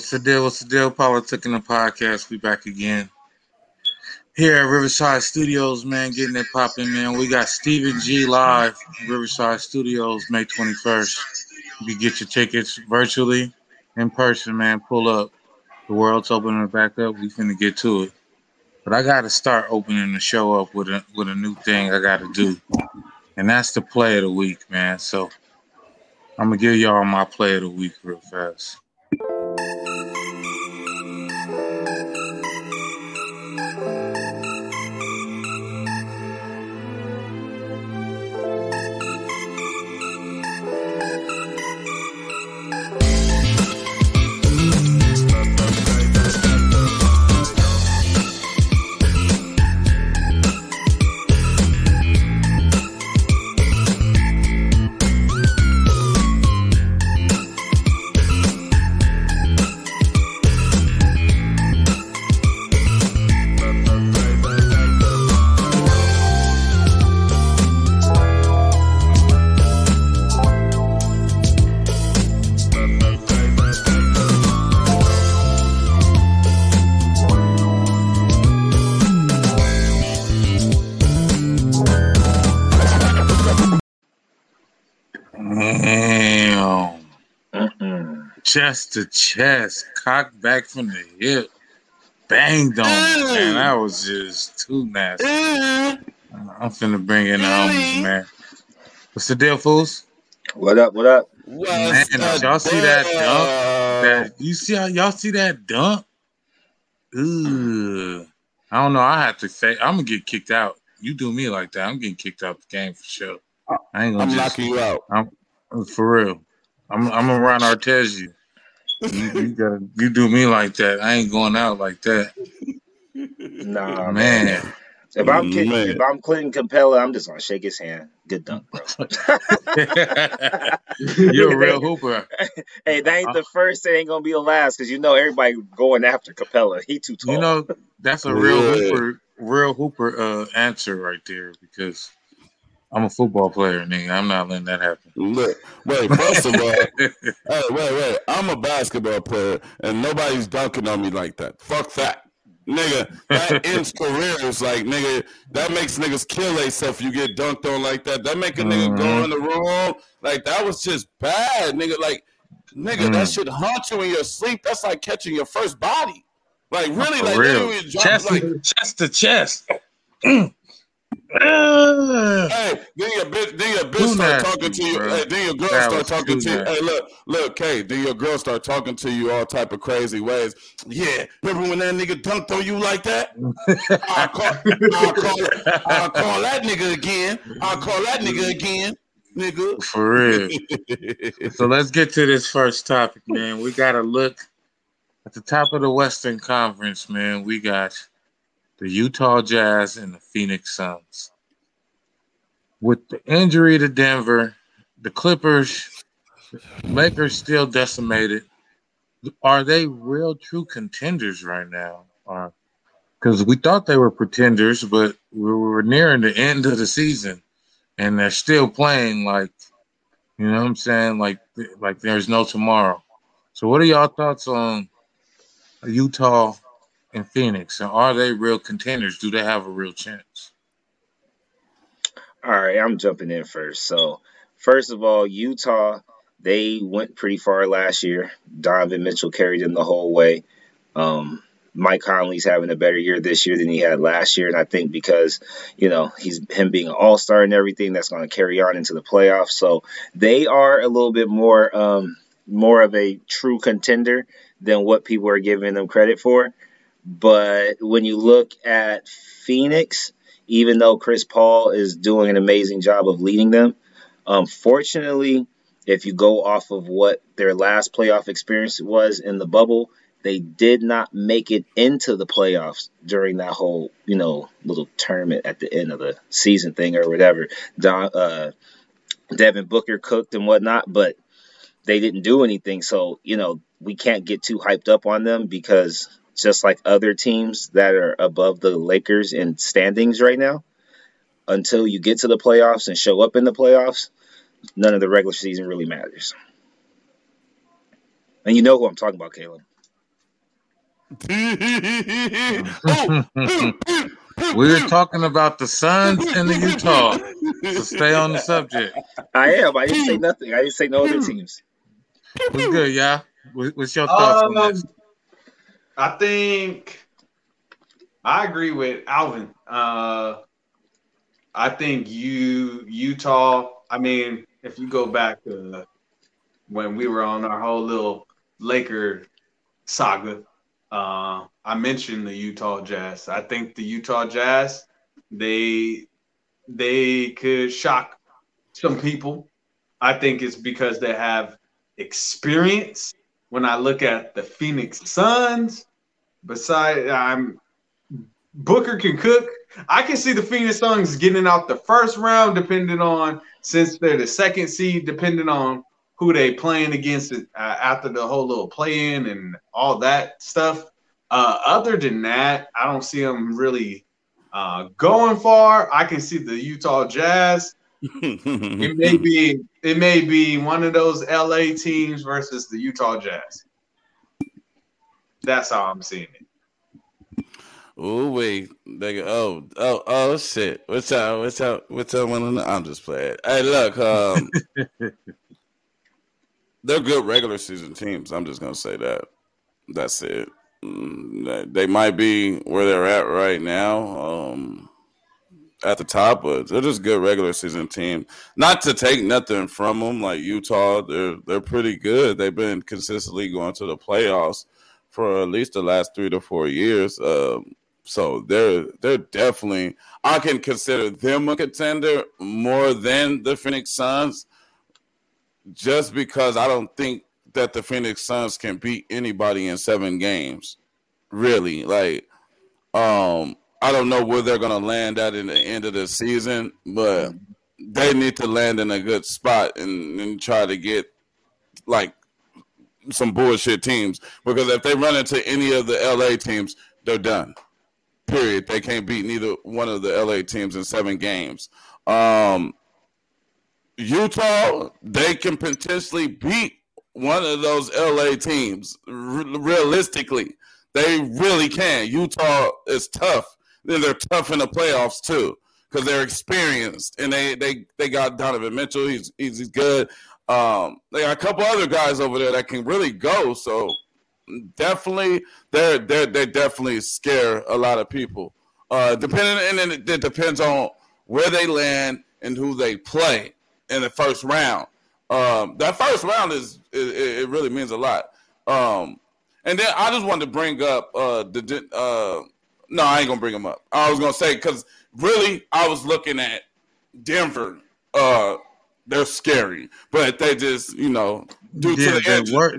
What's the deal? What's the deal? Politic in the podcast. We back again. Here at Riverside Studios, man, getting it popping, man. We got Stephen G live, Riverside Studios, May 21st. You can get your tickets virtually, in person, man. Pull up. The world's opening back up. We finna get to it. But I gotta start opening the show up with a with a new thing I gotta do. And that's the play of the week, man. So I'm gonna give y'all my play of the week real fast. Damn. Chest to chest, cock back from the hip, banged on. it, Man, that was just too nasty. Mm-hmm. I'm finna bring in the mm-hmm. homies, man. What's the deal, fools? What up? What up? Man, did y'all see that dunk? That you see how y'all see that dunk? Ugh. I don't know. I have to say I'm gonna get kicked out. You do me like that, I'm getting kicked out the game for sure. I ain't gonna I'm just, knocking you out. I'm for real. I'm I'm gonna Ron Artest you. You, you gotta you do me like that. I ain't going out like that. Nah, Man. If I'm Ki- Man. if I'm Clinton Capela, I'm just gonna shake his hand. Good dunk, bro. You're a real hooper. hey, that ain't the first. It ain't gonna be the last because you know everybody going after Capela. He too tall. You know, that's a real Yeah. hooper real hooper uh answer right there because I'm a football player, nigga. I'm not letting that happen. Look, wait. First of all, hey, wait, wait. I'm a basketball player, and nobody's dunking on me like that. Fuck that, nigga. That ends careers. Like, nigga, that makes niggas kill themselves. You get dunked on like that. That make a nigga go Mhm. in the room. Like, that was just bad, nigga. Like, nigga, Mm. that should haunt you in your sleep. That's like catching your first body. Like, really, For like, real. nigga, Chest, like, chest to chest. Hey, then your bitch, then your bitch start talking to you. bro. Hey, then your girl That start talking to you. Hey, look, look, Kay, then your girl start talking to you all type of crazy ways. Yeah, remember when that nigga dunked on you like that? I'll call, I'll call, I'll call that nigga again. I'll call that nigga again, nigga. For real. So let's get to this first topic, man. We got to look at the top of the Western Conference, man. We got the Utah Jazz and the Phoenix Suns. With the injury to Denver, the Clippers, Lakers still decimated. Are they real true contenders right now? Or because we thought they were pretenders, but we were nearing the end of the season, and they're still playing like you know what I'm saying? Like like there's no tomorrow. So what are y'all thoughts on Utah and Phoenix? And are they real contenders? Do they have a real chance? All right, I'm jumping in first. So, first of all, Utah, they went pretty far last year. Donovan Mitchell carried them the whole way. Um, Mike Conley's having a better year this year than he had last year, and I think because you know he's him being an All Star and everything, that's going to carry on into the playoffs. So they are a little bit more um, more of a true contender than what people are giving them credit for. But when you look at Phoenix, even though Chris Paul is doing an amazing job of leading them. Unfortunately, if you go off of what their last playoff experience was in the bubble, they did not make it into the playoffs during that whole, you know, little tournament at the end of the season thing or whatever. Don, uh, Devin Booker cooked and whatnot, but they didn't do anything. So, you know, we can't get too hyped up on them because just like other teams that are above the Lakers in standings right now, until you get to the playoffs and show up in the playoffs, none of the regular season really matters. And you know who I'm talking about, Caleb. we are talking about the Suns and the Utah. So stay on the subject. I am. I didn't say nothing. I didn't say no other teams. What's good, yeah? What's your thoughts um, on this? I think I agree with Alvin. Uh, I think you Utah. I mean, if you go back to when we were on our whole little Laker saga, uh, I mentioned the Utah Jazz. I think the Utah Jazz they they could shock some people. I think it's because they have experience. When I look at the Phoenix Suns, beside I'm Booker can cook. I can see the Phoenix Suns getting out the first round, depending on since they're the second seed, depending on who they playing against uh, after the whole little play in and all that stuff. Uh, other than that, I don't see them really uh, going far. I can see the Utah Jazz. it may be it may be one of those LA teams versus the Utah Jazz. That's how I'm seeing it. Oh wait, they go. Oh, oh, oh shit! What's up? What's up? What's up? I'm just playing. Hey, look, um, they're good regular season teams. I'm just gonna say that. That's it. Mm, they might be where they're at right now, um, at the top, but they're just good regular season team. Not to take nothing from them, like Utah, they're they're pretty good. They've been consistently going to the playoffs for at least the last three to four years. Um, so they're they're definitely I can consider them a contender more than the Phoenix Suns, just because I don't think that the Phoenix Suns can beat anybody in seven games. Really, like, um, I don't know where they're gonna land at in the end of the season, but they need to land in a good spot and, and try to get like some bullshit teams because if they run into any of the LA teams, they're done. Period. They can't beat neither one of the LA teams in seven games. Um, Utah, they can potentially beat one of those LA teams. Realistically, they really can. Utah is tough. Then they're tough in the playoffs too because they're experienced and they they they got Donovan Mitchell. He's he's good. Um, they got a couple other guys over there that can really go. So definitely, they're they they definitely scare a lot of people. Uh, depending and it, it depends on where they land and who they play in the first round. Um, that first round is it, it, really means a lot. Um, and then I just wanted to bring up uh, the uh, no, I ain't gonna bring them up. I was gonna say because really I was looking at Denver uh, they're scary, but they just you know due yeah, to the injury, were,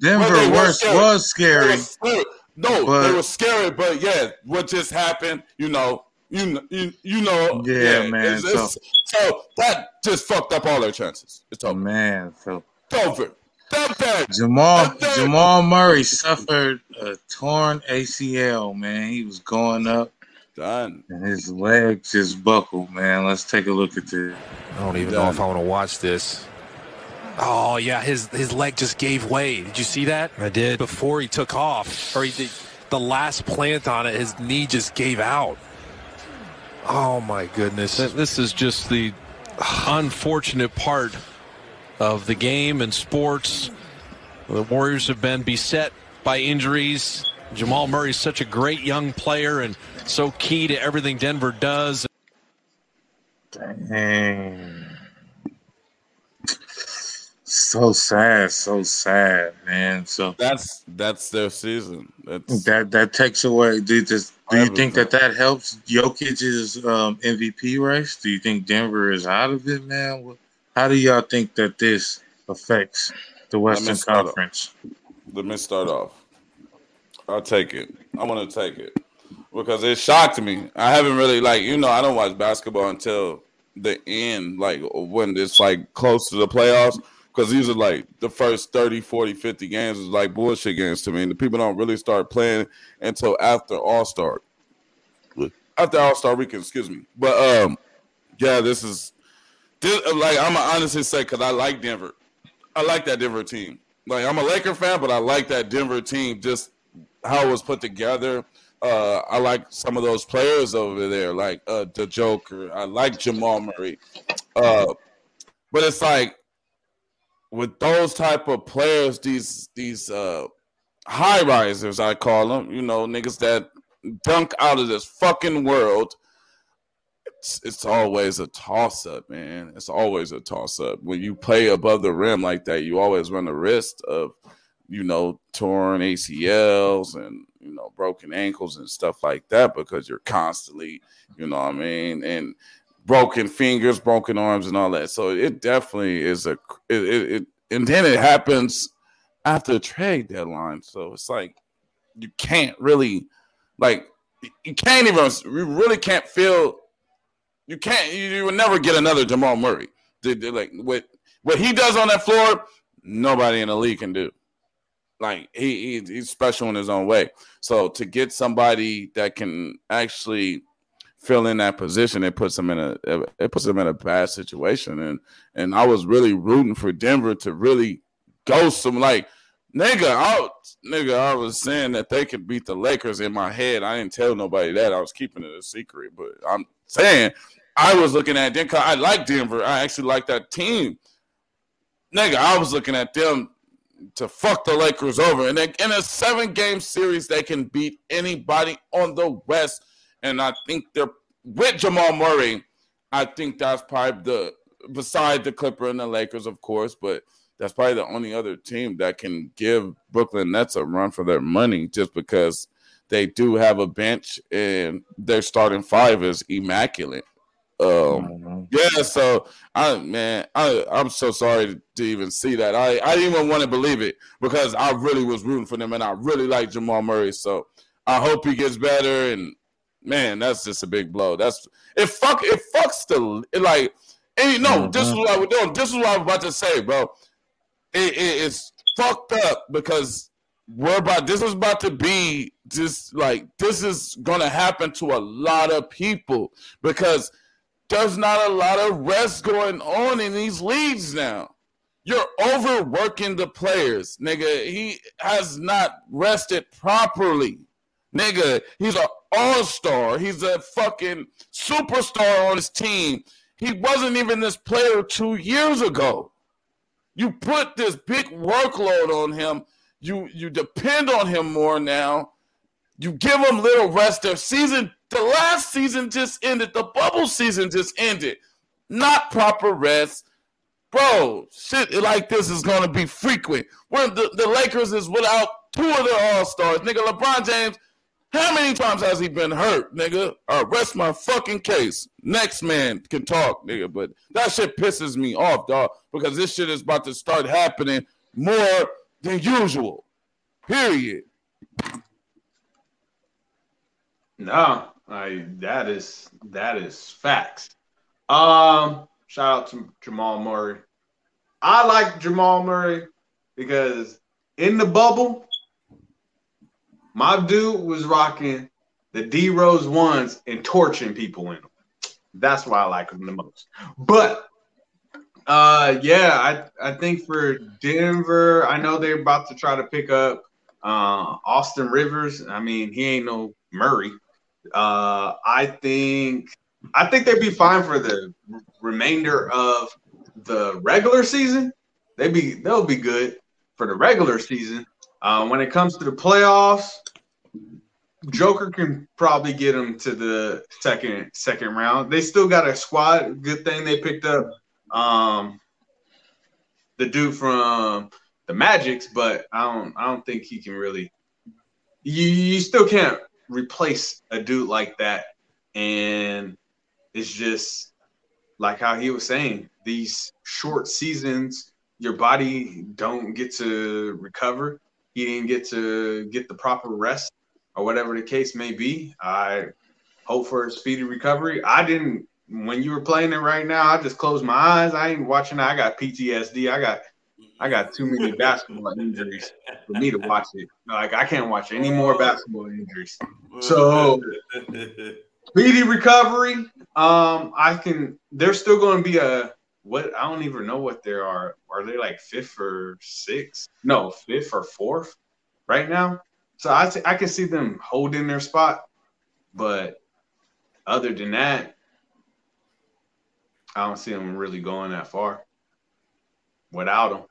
Denver well, worst was scary. Were no, but, they were scary, but yeah, what just happened? You know, you you, you know, yeah, yeah man. It's, it's, so, so, that just fucked up all their chances. It's over, man. So it's over. Jamal Jamal Murray suffered a torn ACL. Man, he was going up Done. And his legs just buckled, man. Let's take a look at this. I don't even Done. know if I want to watch this. Oh yeah, his his leg just gave way. Did you see that? I did. Before he took off, or he did, the last plant on it, his knee just gave out. Oh my goodness! This is just the unfortunate part of the game and sports. The Warriors have been beset by injuries. Jamal Murray is such a great young player and so key to everything Denver does. Dang. So sad, so sad, man. So that's that's their season. That's that that takes away. Do, this, do you think that that helps Jokic's um, MVP race? Do you think Denver is out of it, man? How do y'all think that this affects the Western Conference? Let me start off. I'll take it. I'm gonna take it because it shocked me. I haven't really like you know I don't watch basketball until the end, like when it's like close to the playoffs. Because these are like the first 30, 40, 50 games is like bullshit games to me. And the people don't really start playing until after All Star. After All Star weekend, excuse me. But um, yeah, this is this, like I'm gonna honestly say because I like Denver. I like that Denver team. Like I'm a Laker fan, but I like that Denver team just how it was put together. Uh, I like some of those players over there, like uh, the Joker. I like Jamal Murray, uh, but it's like with those type of players, these these uh, high risers, I call them. You know, niggas that dunk out of this fucking world. It's, it's always a toss up, man. It's always a toss up. When you play above the rim like that, you always run the risk of, you know, torn ACLs and you know, broken ankles and stuff like that because you're constantly, you know what I mean, and broken fingers, broken arms, and all that. So it definitely is a it, it, it and then it happens after the trade deadline. So it's like you can't really like you can't even you really can't feel you can't you, you will never get another Jamal Murray. Like what what he does on that floor, nobody in the league can do. Like he, he he's special in his own way. So to get somebody that can actually fill in that position, it puts him in a it puts him in a bad situation. And and I was really rooting for Denver to really go some like nigga. I nigga, I was saying that they could beat the Lakers in my head. I didn't tell nobody that. I was keeping it a secret, but I'm saying I was looking at Denver. I like Denver. I actually like that team. Nigga, I was looking at them to fuck the Lakers over. And they, in a seven game series, they can beat anybody on the West. And I think they're with Jamal Murray. I think that's probably the beside the Clipper and the Lakers, of course, but that's probably the only other team that can give Brooklyn Nets a run for their money just because they do have a bench and their starting five is immaculate. Um, yeah, so I man, I I'm so sorry to even see that. I I didn't even want to believe it because I really was rooting for them and I really like Jamal Murray. So I hope he gets better. And man, that's just a big blow. That's it. Fuck it. Fucks the it like. And you know, mm-hmm. this is what we're doing. This is what I was about to say, bro. It, it, it's fucked up because we're about. This is about to be just like this is gonna happen to a lot of people because there's not a lot of rest going on in these leagues now. You're overworking the players, nigga. He has not rested properly. Nigga, he's an all-star. He's a fucking superstar on his team. He wasn't even this player two years ago. You put this big workload on him. You you depend on him more now. You give him little rest. Their season the last season just ended. The bubble season just ended. Not proper rest. Bro, shit like this is going to be frequent. When the, the Lakers is without two of their All Stars. Nigga, LeBron James, how many times has he been hurt, nigga? Uh, rest my fucking case. Next man can talk, nigga. But that shit pisses me off, dog, because this shit is about to start happening more than usual. Period. No, That is that is facts. Um, shout out to Jamal Murray. I like Jamal Murray because in the bubble, my dude was rocking the D Rose ones and torching people in them. That's why I like him the most. But uh yeah, I I think for Denver, I know they're about to try to pick up uh Austin Rivers. I mean, he ain't no Murray, uh, I think I think they'd be fine for the remainder of the regular season. They'd be they'll be good for the regular season. Uh, when it comes to the playoffs, Joker can probably get them to the second second round. They still got a squad. Good thing they picked up um, the dude from the Magics, but I don't I don't think he can really. You you still can't replace a dude like that. And it's just like how he was saying, these short seasons, your body don't get to recover. He didn't get to get the proper rest or whatever the case may be. I hope for a speedy recovery. I didn't when you were playing it right now, I just closed my eyes. I ain't watching. I got PTSD. I got I got too many basketball injuries for me to watch it. Like I can't watch any more basketball injuries. So speedy recovery. Um, I can. There's still going to be a what? I don't even know what there are. Are they like fifth or sixth? No, fifth or fourth right now. So I I can see them holding their spot, but other than that, I don't see them really going that far without him.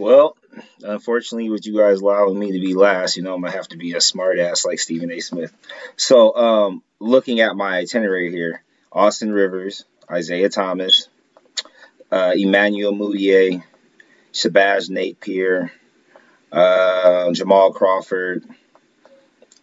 Well, unfortunately, with you guys allowing me to be last, you know, I'm gonna have to be a smart ass like Stephen A. Smith. So, um, looking at my itinerary here, Austin Rivers, Isaiah Thomas, uh, Emmanuel Mudiay, Shabazz Napier, uh, Jamal Crawford,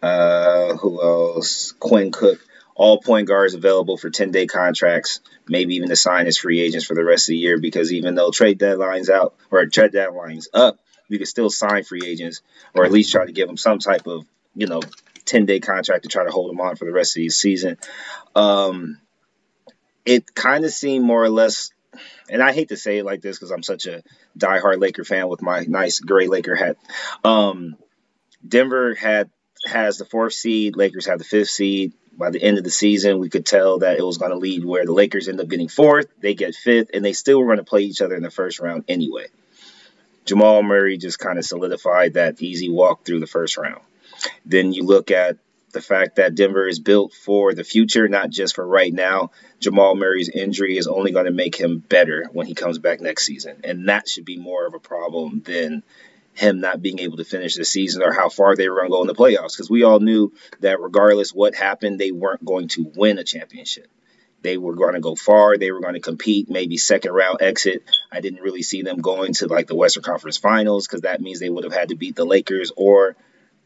uh, who else? Quinn Cook all point guards available for 10 day contracts, maybe even to sign as free agents for the rest of the year because even though trade deadline's out or trade deadline's up, you can still sign free agents or at least try to give them some type of, you know, 10 day contract to try to hold them on for the rest of the season. Um, it kind of seemed more or less, and I hate to say it like this because I'm such a diehard Laker fan with my nice gray Laker hat. Um, Denver had has the fourth seed, Lakers have the fifth seed by the end of the season, we could tell that it was going to lead where the Lakers end up getting fourth, they get fifth, and they still were going to play each other in the first round anyway. Jamal Murray just kind of solidified that easy walk through the first round. Then you look at the fact that Denver is built for the future, not just for right now. Jamal Murray's injury is only going to make him better when he comes back next season. And that should be more of a problem than him not being able to finish the season or how far they were going to go in the playoffs because we all knew that regardless what happened, they weren't going to win a championship. They were going to go far. They were going to compete, maybe second round exit. I didn't really see them going to like the Western Conference Finals because that means they would have had to beat the Lakers or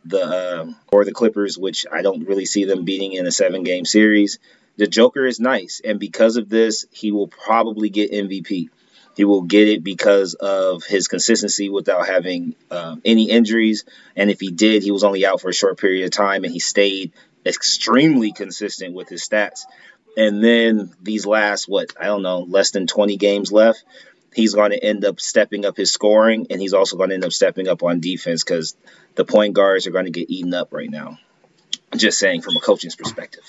the uh, or the Clippers, which I don't really see them beating in a seven game series. The Joker is nice, and because of this, he will probably get MVP. He will get it because of his consistency without having um, any injuries. And if he did, he was only out for a short period of time and he stayed extremely consistent with his stats. And then these last, what, I don't know, less than 20 games left, he's going to end up stepping up his scoring and he's also going to end up stepping up on defense because the point guards are going to get eaten up right now. Just saying from a coaching's perspective.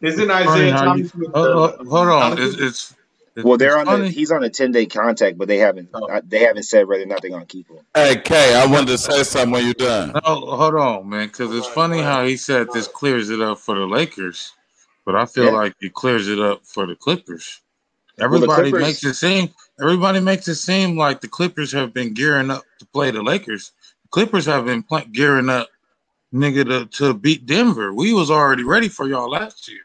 Isn't Isaiah Thomas? You, uh, hold on, it's, it's well, they're on. The, he's on a ten day contact, but they haven't. Oh. They haven't said whether or not they're gonna keep him. Hey, Kay, I wanted to say something when you're done. No, hold on, man, because it's funny how he said this clears it up for the Lakers, but I feel yeah. like it clears it up for the Clippers. Everybody well, the Clippers, makes it seem. Everybody makes it seem like the Clippers have been gearing up to play the Lakers. The Clippers have been play, gearing up, nigga, to, to beat Denver. We was already ready for y'all last year.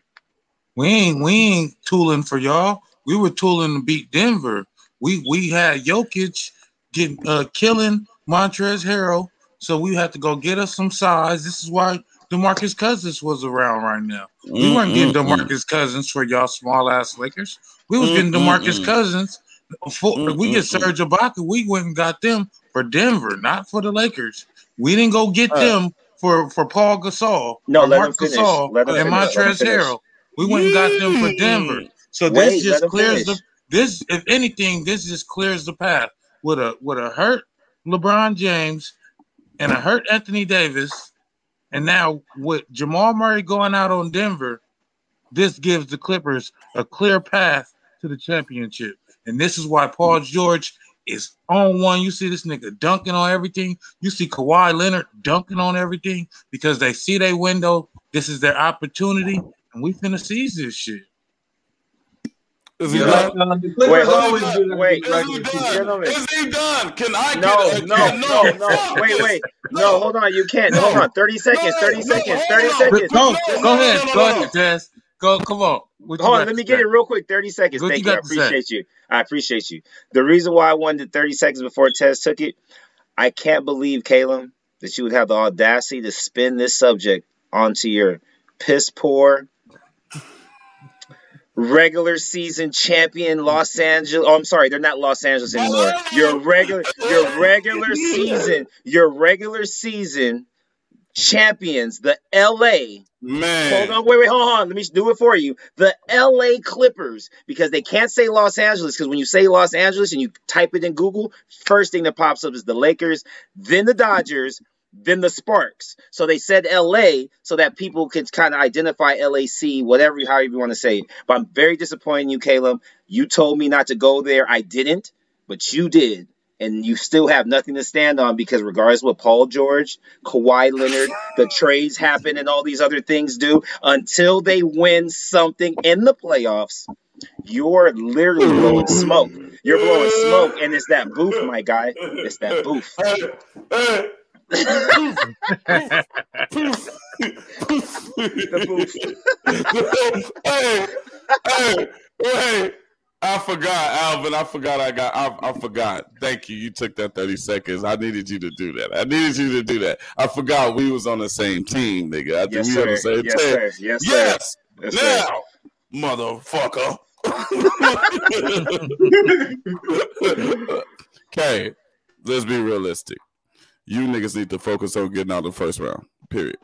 We ain't we ain't tooling for y'all we were tooling to beat Denver. We we had Jokic getting uh, killing Montrezl Harrell, so we had to go get us some size. This is why DeMarcus Cousins was around right now. We mm weren't getting mm, mm. DeMarcus Cousins for y'all small ass Lakers. We was mm, getting DeMarcus Cousins. For, we get Serge Ibaka. We went and got them for Denver, not for the Lakers. We didn't go get uh, them for, for Paul Gasol. No, Marc Gasol and Montrezl Harrell. We went and got them for Denver. So this Wait, just clears the this if anything, this just clears the path with a with a hurt LeBron James and a hurt Anthony Davis, and now with Jamal Murray going out on Denver, this gives the Clippers a clear path to the championship. And this is why Paul George is on one. You see this nigga dunking on everything. You see Kawhi Leonard dunking on everything because they see their window. This is their opportunity, and we finna seize this shit. Is he yeah. done? wait, always wait, Is he done? Is he done? Can I no, get a, no, no, no, no, wait, wait. No. no, hold on. You can't. No. Hold on. 30 seconds. 30 seconds. 30 seconds. Go, go ahead. Go ahead, Tess. Go, come on. What hold on, let me get it real quick. 30 seconds. What Thank you. you. I appreciate you. I appreciate you. The reason why I wanted 30 seconds before Tess took it, I can't believe, Caleb, that you would have the audacity to spin this subject onto your piss poor regular season champion Los Angeles. Oh, I'm sorry, they're not Los Angeles anymore. Your regular, your regular season, your regular season champions, the LA. Man. Hold on, wait, wait, hold on. Let me do it for you. The LA Clippers, because they can't say Los Angeles, because when you say Los Angeles and you type it in Google, first thing that pops up is the Lakers, then the Dodgers, than the Sparks. So they said LA so that people could kind of identify LAC, whatever, however you want to say it. But I'm very disappointed in you, Caleb. You told me not to go there. I didn't, but you did. and you still have nothing to stand on because regardless what Paul George, Kawhi Leonard, the trades happen and all these other things do, until they win something in the playoffs, you're literally blowing smoke. You're blowing smoke, and it's that booth, my guy. It's that booth. The booth. hey, hey, hey. I forgot, Alvin. I forgot. I got. I, I, forgot. Thank you. You took that thirty seconds. I needed you to do that. I needed you to do that. I forgot we was on the same team, nigga. I think yes, we sir. on the same yes, team. Sir. Yes, yes. Yes. Now, motherfucker. okay, let's be realistic. You niggas need to focus on getting out the first round. Period.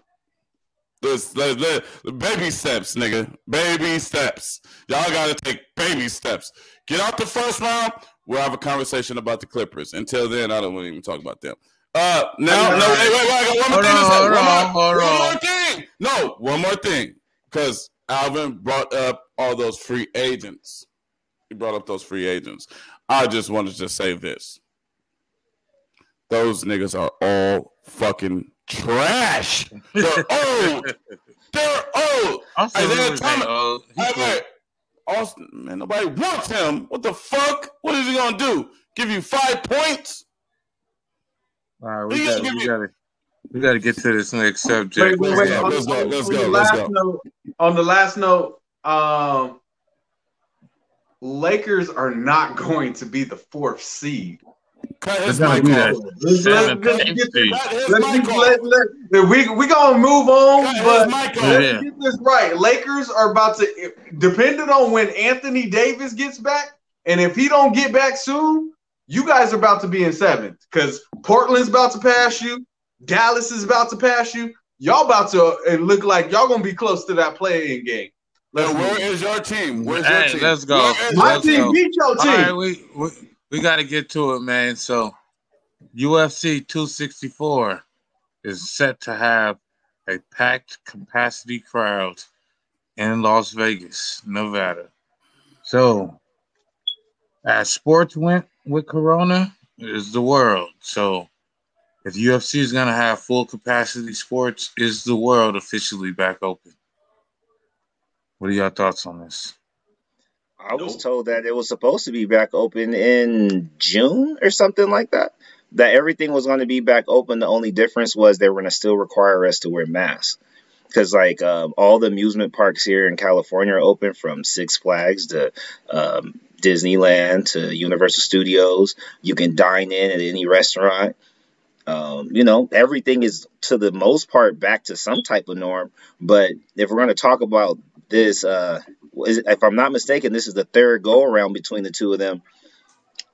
Let, let, baby steps, nigga. Baby steps. Y'all gotta take baby steps. Get out the first round. We'll have a conversation about the Clippers. Until then, I don't want to even talk about them. Uh, now, no, wait, wait, wait. I got one more thing to say. One, more, one more thing. No, one more thing. Because Alvin brought up all those free agents. He brought up those free agents. I just wanted to say this. Those niggas are all fucking trash. They're old. They're old. Isaiah Thomas. Old. Hey, Austin, man, nobody wants him. What the fuck? What is he gonna do? Give you five points? All right, we got we got to we got to get to this next subject. Wait, wait, wait. Let's go. Let's go. Let's go. Note, on the last note, um, Lakers are not going to be the fourth seed. Cut his mic off. Let's, let's, let, let, we we gonna move on, Cut but let's get this right. Lakers are about to, depending on when Anthony Davis gets back, and if he don't get back soon, you guys are about to be in seventh because Portland's about to pass you, Dallas is about to pass you. Y'all about to it look like y'all gonna be close to that playing game. Let's where is your team? Where's hey, your team? Let's go. My let's team go. beat your team. All right, we, we we got to get to it, man. So, UFC 264 is set to have a packed capacity crowd in Las Vegas, Nevada. So, as sports went with Corona, is the world. So, if UFC is going to have full capacity sports, is the world officially back open? What are your thoughts on this? I was told that it was supposed to be back open in June or something like that. That everything was going to be back open. The only difference was they were going to still require us to wear masks. Because like um, all the amusement parks here in California are open, from Six Flags to um, Disneyland to Universal Studios. You can dine in at any restaurant. Um, you know, everything is to the most part back to some type of norm. But if we're going to talk about this uh, if I'm not mistaken, this is the third go around between the two of them.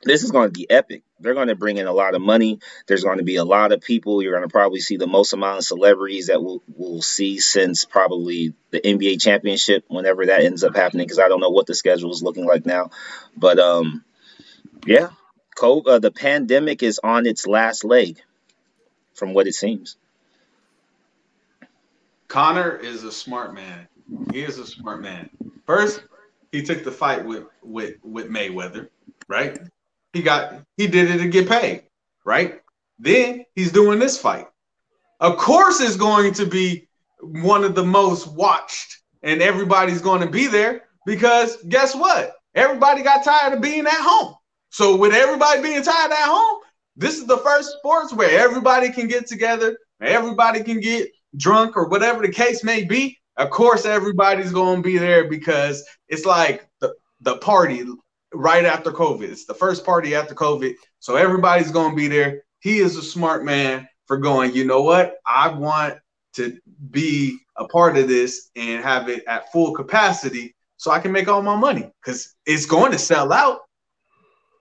This is going to be epic. They're going to bring in a lot of money. There's going to be a lot of people. You're going to probably see the most amount of celebrities that we'll, we'll see since probably the NBA championship, whenever that ends up happening, because I don't know what the schedule is looking like now. But um, yeah, COVID, uh, the pandemic is on its last leg, from what it seems. Conor is a smart man. He is a smart man. First, he took the fight with with with Mayweather, right? He got he did it to get paid, right? Then he's doing this fight. Of course, it's going to be one of the most watched, and everybody's going to be there because guess what? Everybody got tired of being at home. So with everybody being tired at home, this is the first sports where everybody can get together, everybody can get drunk or whatever the case may be, of course, everybody's to be there because it's like the, the party right after COVID. It's the first party after COVID. So everybody's to be there. He is a smart man for going, you know what? I want to be a part of this and have it at full capacity so I can make all my money because it's going to sell out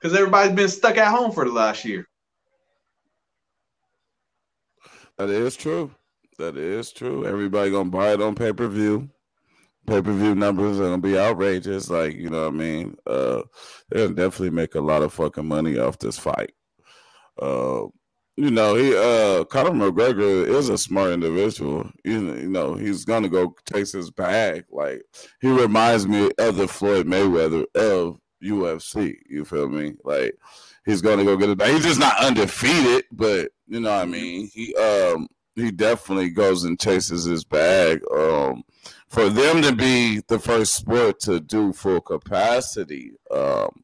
because everybody's been stuck at home for the last year. That is true. That is true. Everybody gonna buy it on pay per view. Pay per view numbers are gonna be outrageous. Like you know what I mean. Uh, they'll definitely make a lot of fucking money off this fight. Uh, you know he uh Conor McGregor is a smart individual. You, you know he's gonna go takes his bag. Like he reminds me of the Floyd Mayweather of UFC. You feel me? Like he's to go get it back. He's just not undefeated, but you know what I mean. He um he definitely goes and chases his bag. Um, for them to be the first sport to do full capacity, um,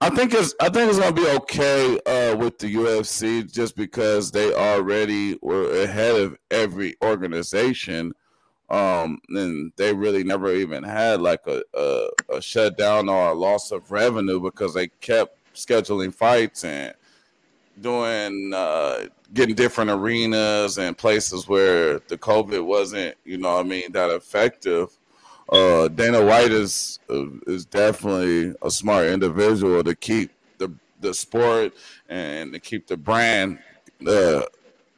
I think it's I think it's gonna be okay uh, with the UFC just because they already were ahead of every organization, um, and they really never even had like a, a, a shutdown or a loss of revenue because they kept scheduling fights and doing uh, getting different arenas and places where the COVID wasn't, you know, I mean, that effective. Uh, Dana White is uh, is definitely a smart individual to keep the the sport and to keep the brand uh,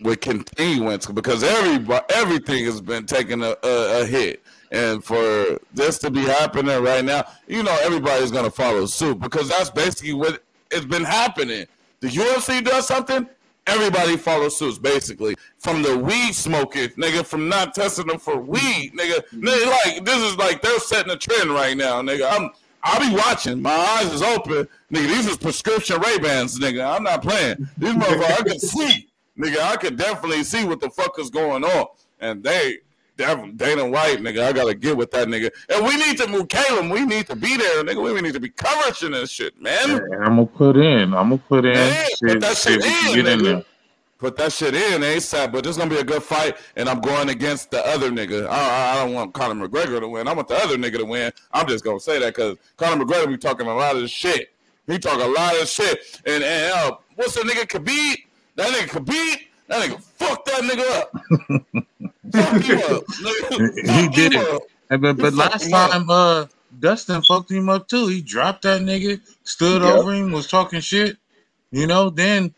with continuance because every everything has been taking a, a, a hit. And for this to be happening right now, you know everybody's gonna follow suit because that's basically what it's been happening. The UFC does something, everybody follows suit, basically. From the weed smoking, nigga, from not testing them for weed, nigga. Mm-hmm. nigga like this is like they're setting a trend right now, nigga. I'm I'll be watching. My eyes is open, nigga. These is prescription Ray Bans, nigga. I'm not playing. These motherfuckers, I can see, nigga. I can definitely see what the fuck is going on, and they Dana White, nigga, I gotta get with that nigga. And we need to move Caleb. We need to be there, nigga. We need to be covering this shit, man. I'm gonna put in. I'm gonna put in. Man, shit, put that shit in, get in. Put that shit in ASAP. But this is gonna be a good fight, and I'm going against the other nigga. I, I don't want Conor McGregor to win. I want the other nigga to win. I'm just gonna say that because Conor McGregor be talking a lot of shit. He talk a lot of shit. And and uh, what's the nigga Khabib? That nigga Khabib. That nigga fuck that nigga up. Fuck him up! he did it. But, but last time, uh, Dustin fucked him up too. He dropped that nigga, stood yep. over him, was talking shit. You know, then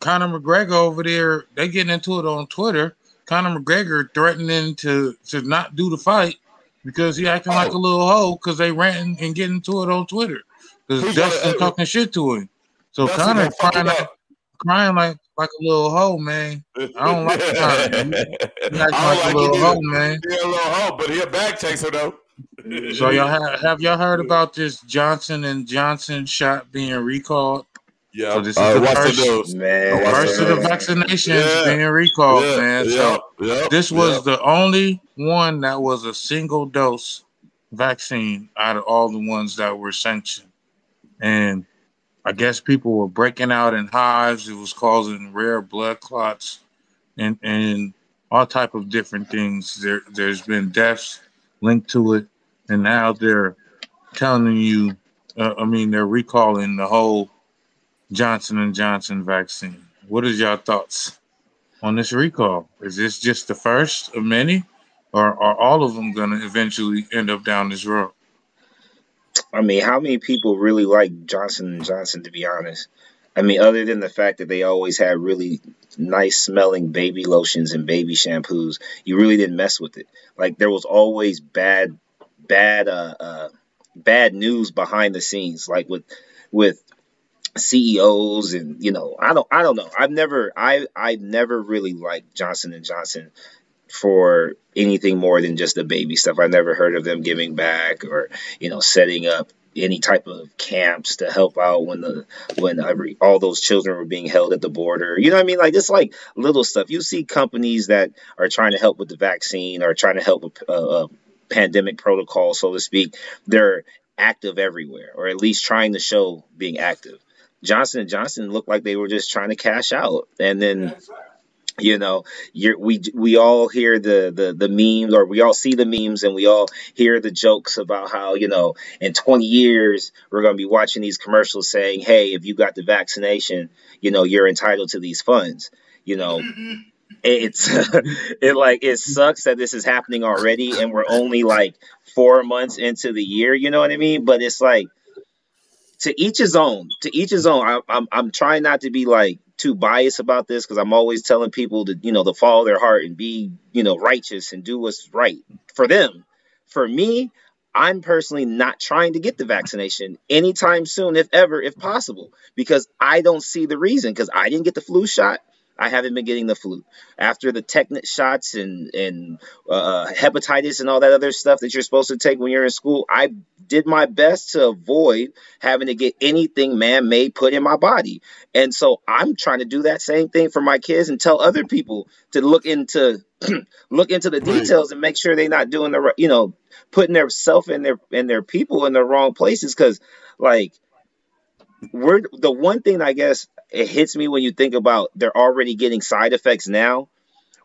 Conor McGregor over there, they getting into it on Twitter. Conor McGregor threatening to to not do the fight because he acting oh. like a little hoe because they ranting and getting into it on Twitter because Dustin talking shit to him. So Conor crying, crying like like a little hoe, man. I don't like the time. He like, like a little hoe, man. He a little hoe, but he a back chaser though. so y'all have, have y'all heard about this Johnson and Johnson shot being recalled? Yeah, so this is uh, the first, man, first of the vaccinations yeah. being recalled, yeah. man. So yeah. this was the only one that was a single dose vaccine out of all the ones that were sanctioned, and I guess people were breaking out in hives. It was causing rare blood clots and and all type of different things. There there's been deaths linked to it, and now they're telling you. Uh, I mean, they're recalling the whole Johnson and Johnson vaccine. What is your thoughts on this recall? Is this just the first of many, or are all of them going to eventually end up down this road? I mean, how many people really like Johnson and Johnson? To be honest, I mean, other than the fact that they always had really nice smelling baby lotions and baby shampoos, you really didn't mess with it. Like there was always bad, bad, uh, uh bad news behind the scenes, like with with CEOs and you know, I don't, I don't know. I've never, I, I never really liked Johnson and Johnson for anything more than just the baby stuff. I never heard of them giving back or you know setting up any type of camps to help out when the when every, all those children were being held at the border. You know what I mean? Like it's like little stuff. You see companies that are trying to help with the vaccine or trying to help with a, uh, a pandemic protocol, so to speak. They're active everywhere, or at least trying to show being active. Johnson and Johnson looked like they were just trying to cash out, and then you know you're, we we all hear the, the the memes or we all see the memes and we all hear the jokes about how you know in 20 years we're going to be watching these commercials saying hey if you got the vaccination you know you're entitled to these funds you know. Mm-hmm, mm-hmm. It's it like it sucks that this is happening already and we're only like four months into the year you know what i mean? But it's like to each his own to each his own I, I'm, I'm trying not to be like too biased about this because I'm always telling people to, you know, to follow their heart and be, you know, righteous and do what's right for them. For me, I'm personally not trying to get the vaccination anytime soon, if ever, if possible, because I don't see the reason. Because I didn't get the flu shot. I haven't been getting the flu. After the tetanus shots and and uh, hepatitis and all that other stuff that you're supposed to take when you're in school, I did my best to avoid having to get anything man-made put in my body. And so I'm trying to do that same thing for my kids and tell other people to look into look into the details and make sure they're not doing the you know putting their self and their and their people in the wrong places because like we're the one thing I guess it hits me when you think about they're already getting side effects now.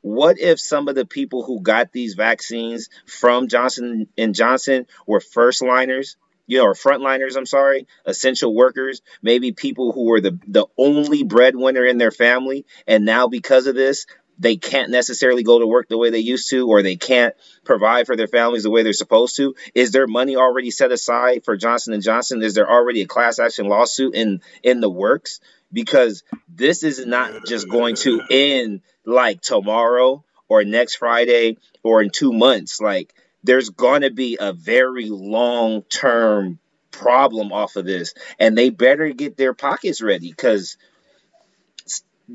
What if some of the people who got these vaccines from Johnson and Johnson were first liners, you know, or frontliners, I'm sorry, essential workers, maybe people who were the the only breadwinner in their family and now because of this, they can't necessarily go to work the way they used to or they can't provide for their families the way they're supposed to? Is there money already set aside for johnson and johnson? Is there already a class action lawsuit in in the works because this is not just going to end like tomorrow or next friday or in two months like there's going to be a very long term problem off of this and they better get their pockets ready because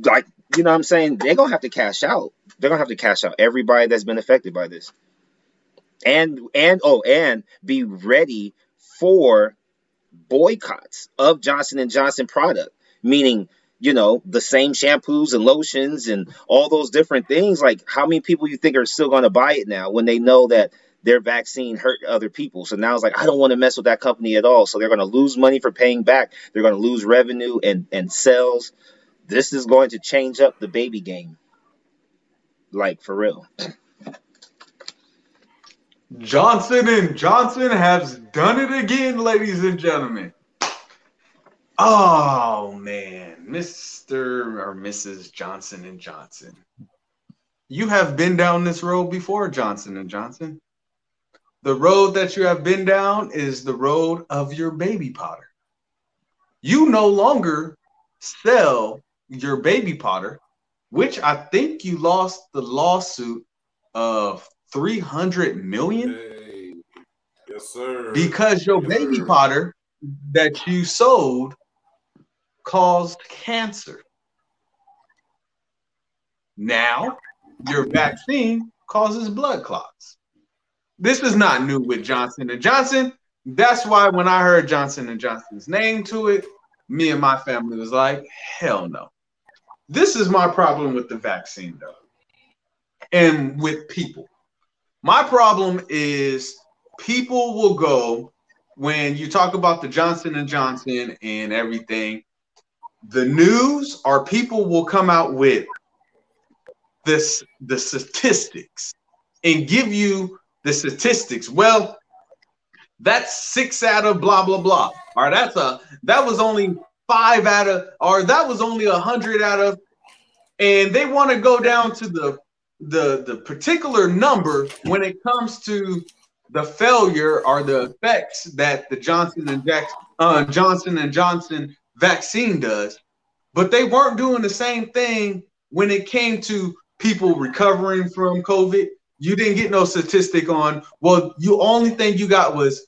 like you know what I'm saying? They're gonna have to cash out. They're gonna have to cash out everybody that's been affected by this. And and oh, and be ready for boycotts of Johnson and Johnson product, meaning you know the same shampoos and lotions and all those different things. Like how many people you think are still gonna buy it now when they know that their vaccine hurt other people. So now it's like I don't want to mess with that company at all. So they're going to lose money for paying back. They're going to lose revenue and and sales. This is going to change up the baby game. Like for real. Johnson and Johnson has done it again, ladies and gentlemen. Oh man, Mr. or Mrs. Johnson and Johnson. You have been down this road before, Johnson and Johnson. The road that you have been down is the road of your baby powder. You no longer sell your baby powder, which I think you lost the lawsuit of 300 million. Hey. Yes, sir. Because your Yes, baby sir. powder that you sold caused cancer. Now, your vaccine causes blood clots. This is not new with Johnson and Johnson. That's why when I heard Johnson and Johnson's name to it, me and my family was like, hell no. This is my problem with the vaccine, though, and with people. My problem is people will go when you talk about the Johnson and Johnson and everything. The news or people will come out with this the statistics and give you the statistics. Well, that's six out of blah blah blah. Or that's a that was only five out of, or that was only a hundred out of, and they want to go down to the the the particular number when it comes to the failure or the effects that the Johnson and Jack, uh, Johnson and Johnson vaccine does, but they weren't doing the same thing when it came to people recovering from COVID. You didn't get no statistic on. Well, you only thing you got was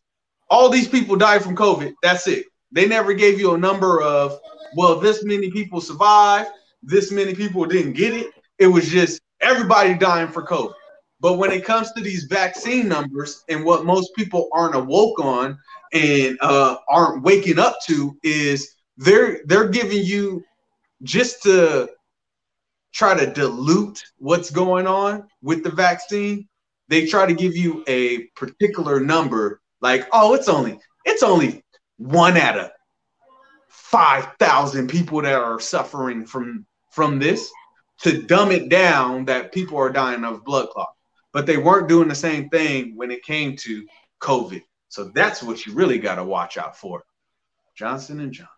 all these people died from COVID. That's it. They never gave you a number of well, this many people survived, this many people didn't get it. It was just everybody dying for COVID. But when it comes to these vaccine numbers and what most people aren't awoke on and uh, aren't waking up to is they're they're giving you just to try to dilute what's going on with the vaccine. They try to give you a particular number, like oh, it's only it's only one out of five thousand people that are suffering from from this to dumb it down that people are dying of blood clot but they weren't doing the same thing when it came to COVID. So that's what you really got to watch out for. Johnson and Johnson.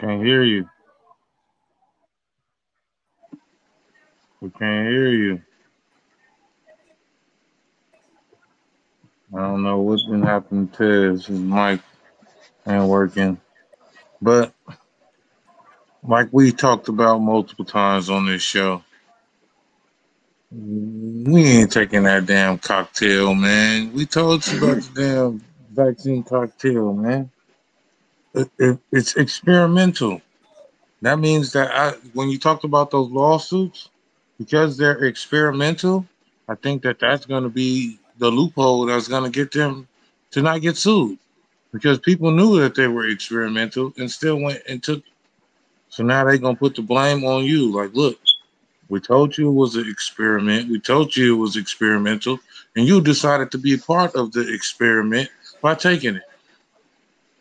Can't hear you. We can't hear you. I don't know what's been happening to his, mic ain't working. But like we talked about multiple times on this show, we ain't taking that damn cocktail, man. We told you about the damn vaccine cocktail, man. It, it, it's experimental. That means that I, when you talked about those lawsuits, because they're experimental, I think that that's going to be the loophole that's going to get them to not get sued because people knew that they were experimental and still went and took. So now they're going to put the blame on you. Like, look, we told you it was an experiment. We told you it was experimental, and you decided to be part of the experiment by taking it.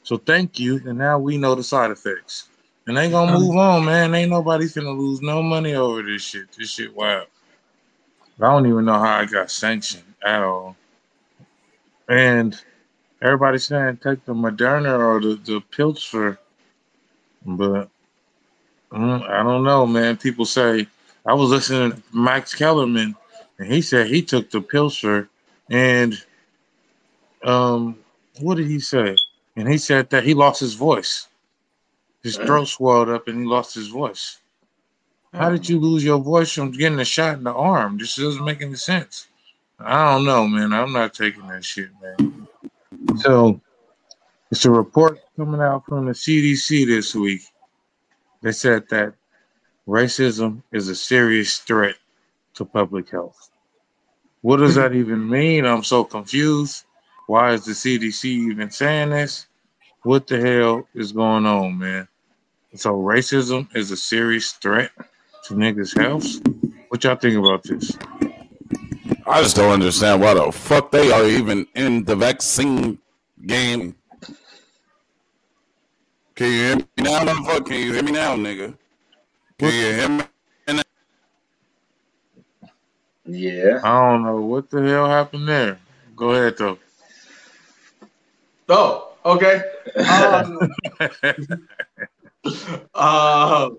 So thank you, and now we know the side effects. And they gonna move on, man. Ain't nobody finna lose no money over this shit. This shit wild. I don't even know how I got sanctioned at all. And everybody's saying take the Moderna or the, the Pfizer, but mm, I don't know, man. People say I was listening to Max Kellerman, and he said he took the Pfizer, and um, what did he say? And he said that he lost his voice. His throat swelled up and he lost his voice. How did you lose your voice from getting a shot in the arm? This doesn't make any sense. I don't know, man. I'm not taking that shit, man. So it's a report coming out from the CDC this week. They said that racism is a serious threat to public health. What does that even mean? I'm so confused. Why is the CDC even saying this? What the hell is going on, man? So racism is a serious threat to niggas' health. What y'all think about this? I just don't understand why the fuck they are even in the vaccine game. Can you hear me now, motherfucker? Can you hear me now, nigga? Can you hear me? Yeah. I don't know what the hell happened there. Go ahead though. Oh, okay. Um, uh,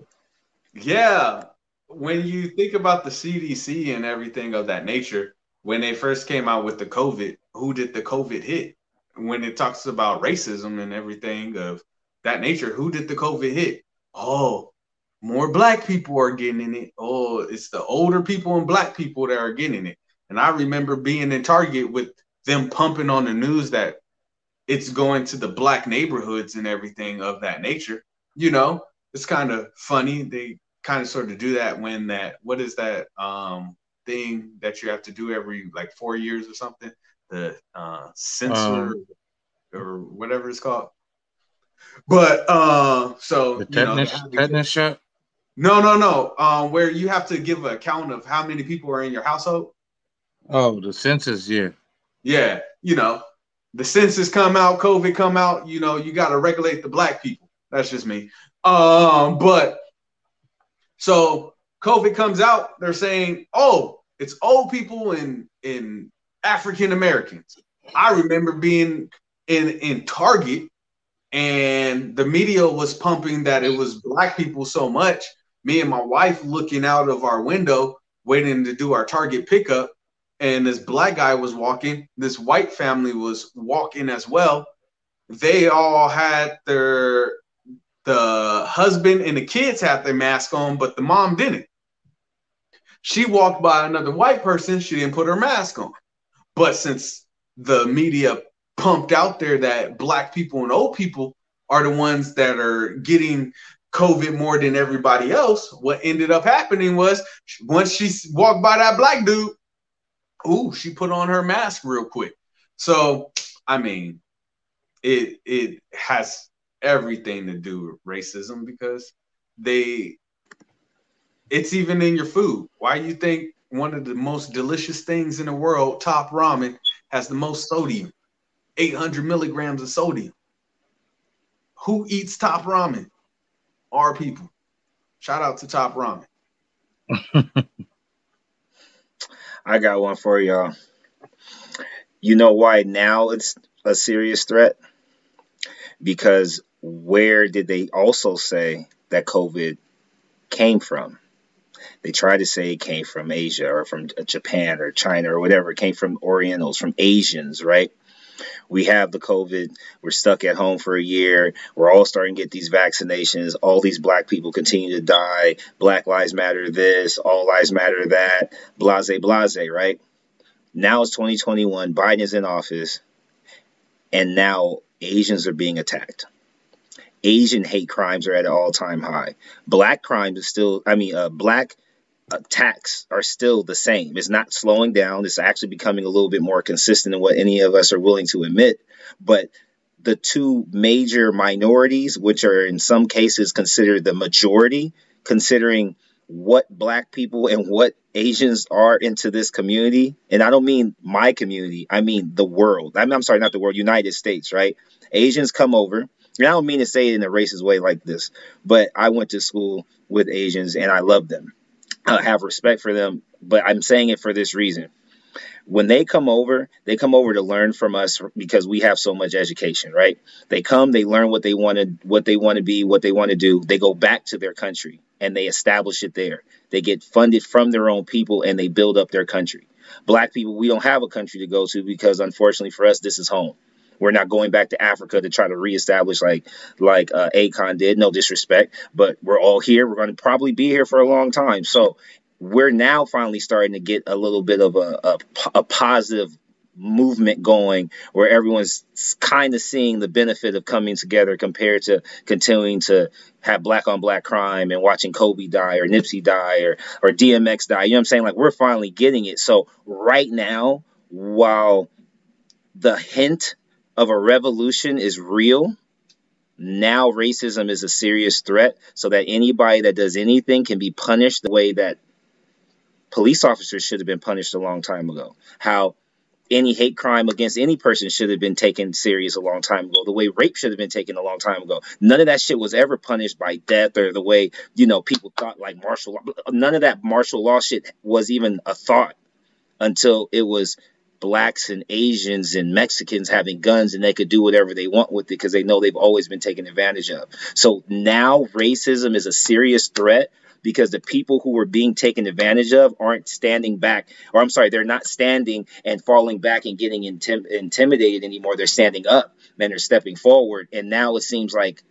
yeah. When you think about the CDC and everything of that nature, when they first came out with the COVID, who did the COVID hit? When it talks about racism and everything of that nature, who did the COVID hit? Oh, more black people are getting in it. Oh, it's the older people and black people that are getting it. And I remember being in Target with them pumping on the news that it's going to the black neighborhoods and everything of that nature. You know, it's kind of funny. They kind of sort of do that when that what is that um thing that you have to do every like four years or something? The uh censor Um, or whatever it's called. But uh so The you know, tetanus, have to- tetanus shot? no, no, no. Um, where you have to give an account of how many people are in your household. Oh, the census, yeah. Yeah, you know, the census come out, COVID come out. You know, you got to regulate the black people. That's just me. Um, but so COVID comes out, they're saying, oh, it's old people and in African Americans. I remember being in in Target and the media was pumping that it was black people so much. Me and my wife looking out of our window, waiting to do our Target pickup, and this black guy was walking. This white family was walking as well. They all had their the husband and the kids had their mask on, but the mom didn't. She walked by another white person, she didn't put her mask on. But since the media pumped out there that black people and old people are the ones that are getting COVID more than everybody else, what ended up happening was once she walked by that black dude, ooh, she put on her mask real quick. So, I mean, it it has everything to do with racism because they it's even in your food. Why do you think one of the most delicious things in the world, top ramen, has the most sodium? 800 milligrams of sodium. Who eats top ramen? Our people. Shout out to top ramen. I got one for y'all. You know why now it's a serious threat? Because where did they also say that COVID came from? They tried to say it came from Asia or from Japan or China or whatever. It came from Orientals, from Asians, right? We have the COVID. We're stuck at home for a year. We're all starting to get these vaccinations. All these black people continue to die. Black lives matter this, all lives matter that, blase, blase, right? Now it's 2021. Biden is in office. And now Asians are being attacked. Asian hate crimes are at an all time high. Black crimes is still, I mean, uh, black attacks are still the same. It's not slowing down. It's actually becoming a little bit more consistent than what any of us are willing to admit. But the two major minorities, which are in some cases considered the majority, considering what black people and what Asians are into this community, and I don't mean my community, I mean the world. I'm, I'm sorry, not the world, United States, right? Asians come over, and I don't mean to say it in a racist way like this, but I went to school with Asians and I love them. I have respect for them, but I'm saying it for this reason. When they come over, they come over to learn from us because we have so much education, right? They come, they learn what they want to what they want to be, what they want to do. They go back to their country and they establish it there. They get funded from their own people and they build up their country. Black people, we don't have a country to go to because unfortunately for us, this is home. We're not going back to Africa to try to reestablish like like uh, Akon did. No disrespect, but we're all here. We're going to probably be here for a long time. So we're now finally starting to get a little bit of a, a, a positive movement going where everyone's kind of seeing the benefit of coming together compared to continuing to have black on black crime and watching Kobe die or Nipsey die or or DMX die. You know what I'm saying? Like we're finally getting it. So right now, while the hint of a revolution is real, now racism is a serious threat so that anybody that does anything can be punished the way that police officers should have been punished a long time ago. How any hate crime against any person should have been taken serious a long time ago. The way rape should have been taken a long time ago. None of that shit was ever punished by death or the way, you know, people thought like martial law. None of that martial law shit was even a thought until it was blacks and Asians and Mexicans having guns and they could do whatever they want with it because they know they've always been taken advantage of. So now racism is a serious threat because the people who were being taken advantage of aren't standing back, or I'm sorry, they're not standing and falling back and getting intim- intimidated anymore. They're standing up and they're stepping forward. And now it seems like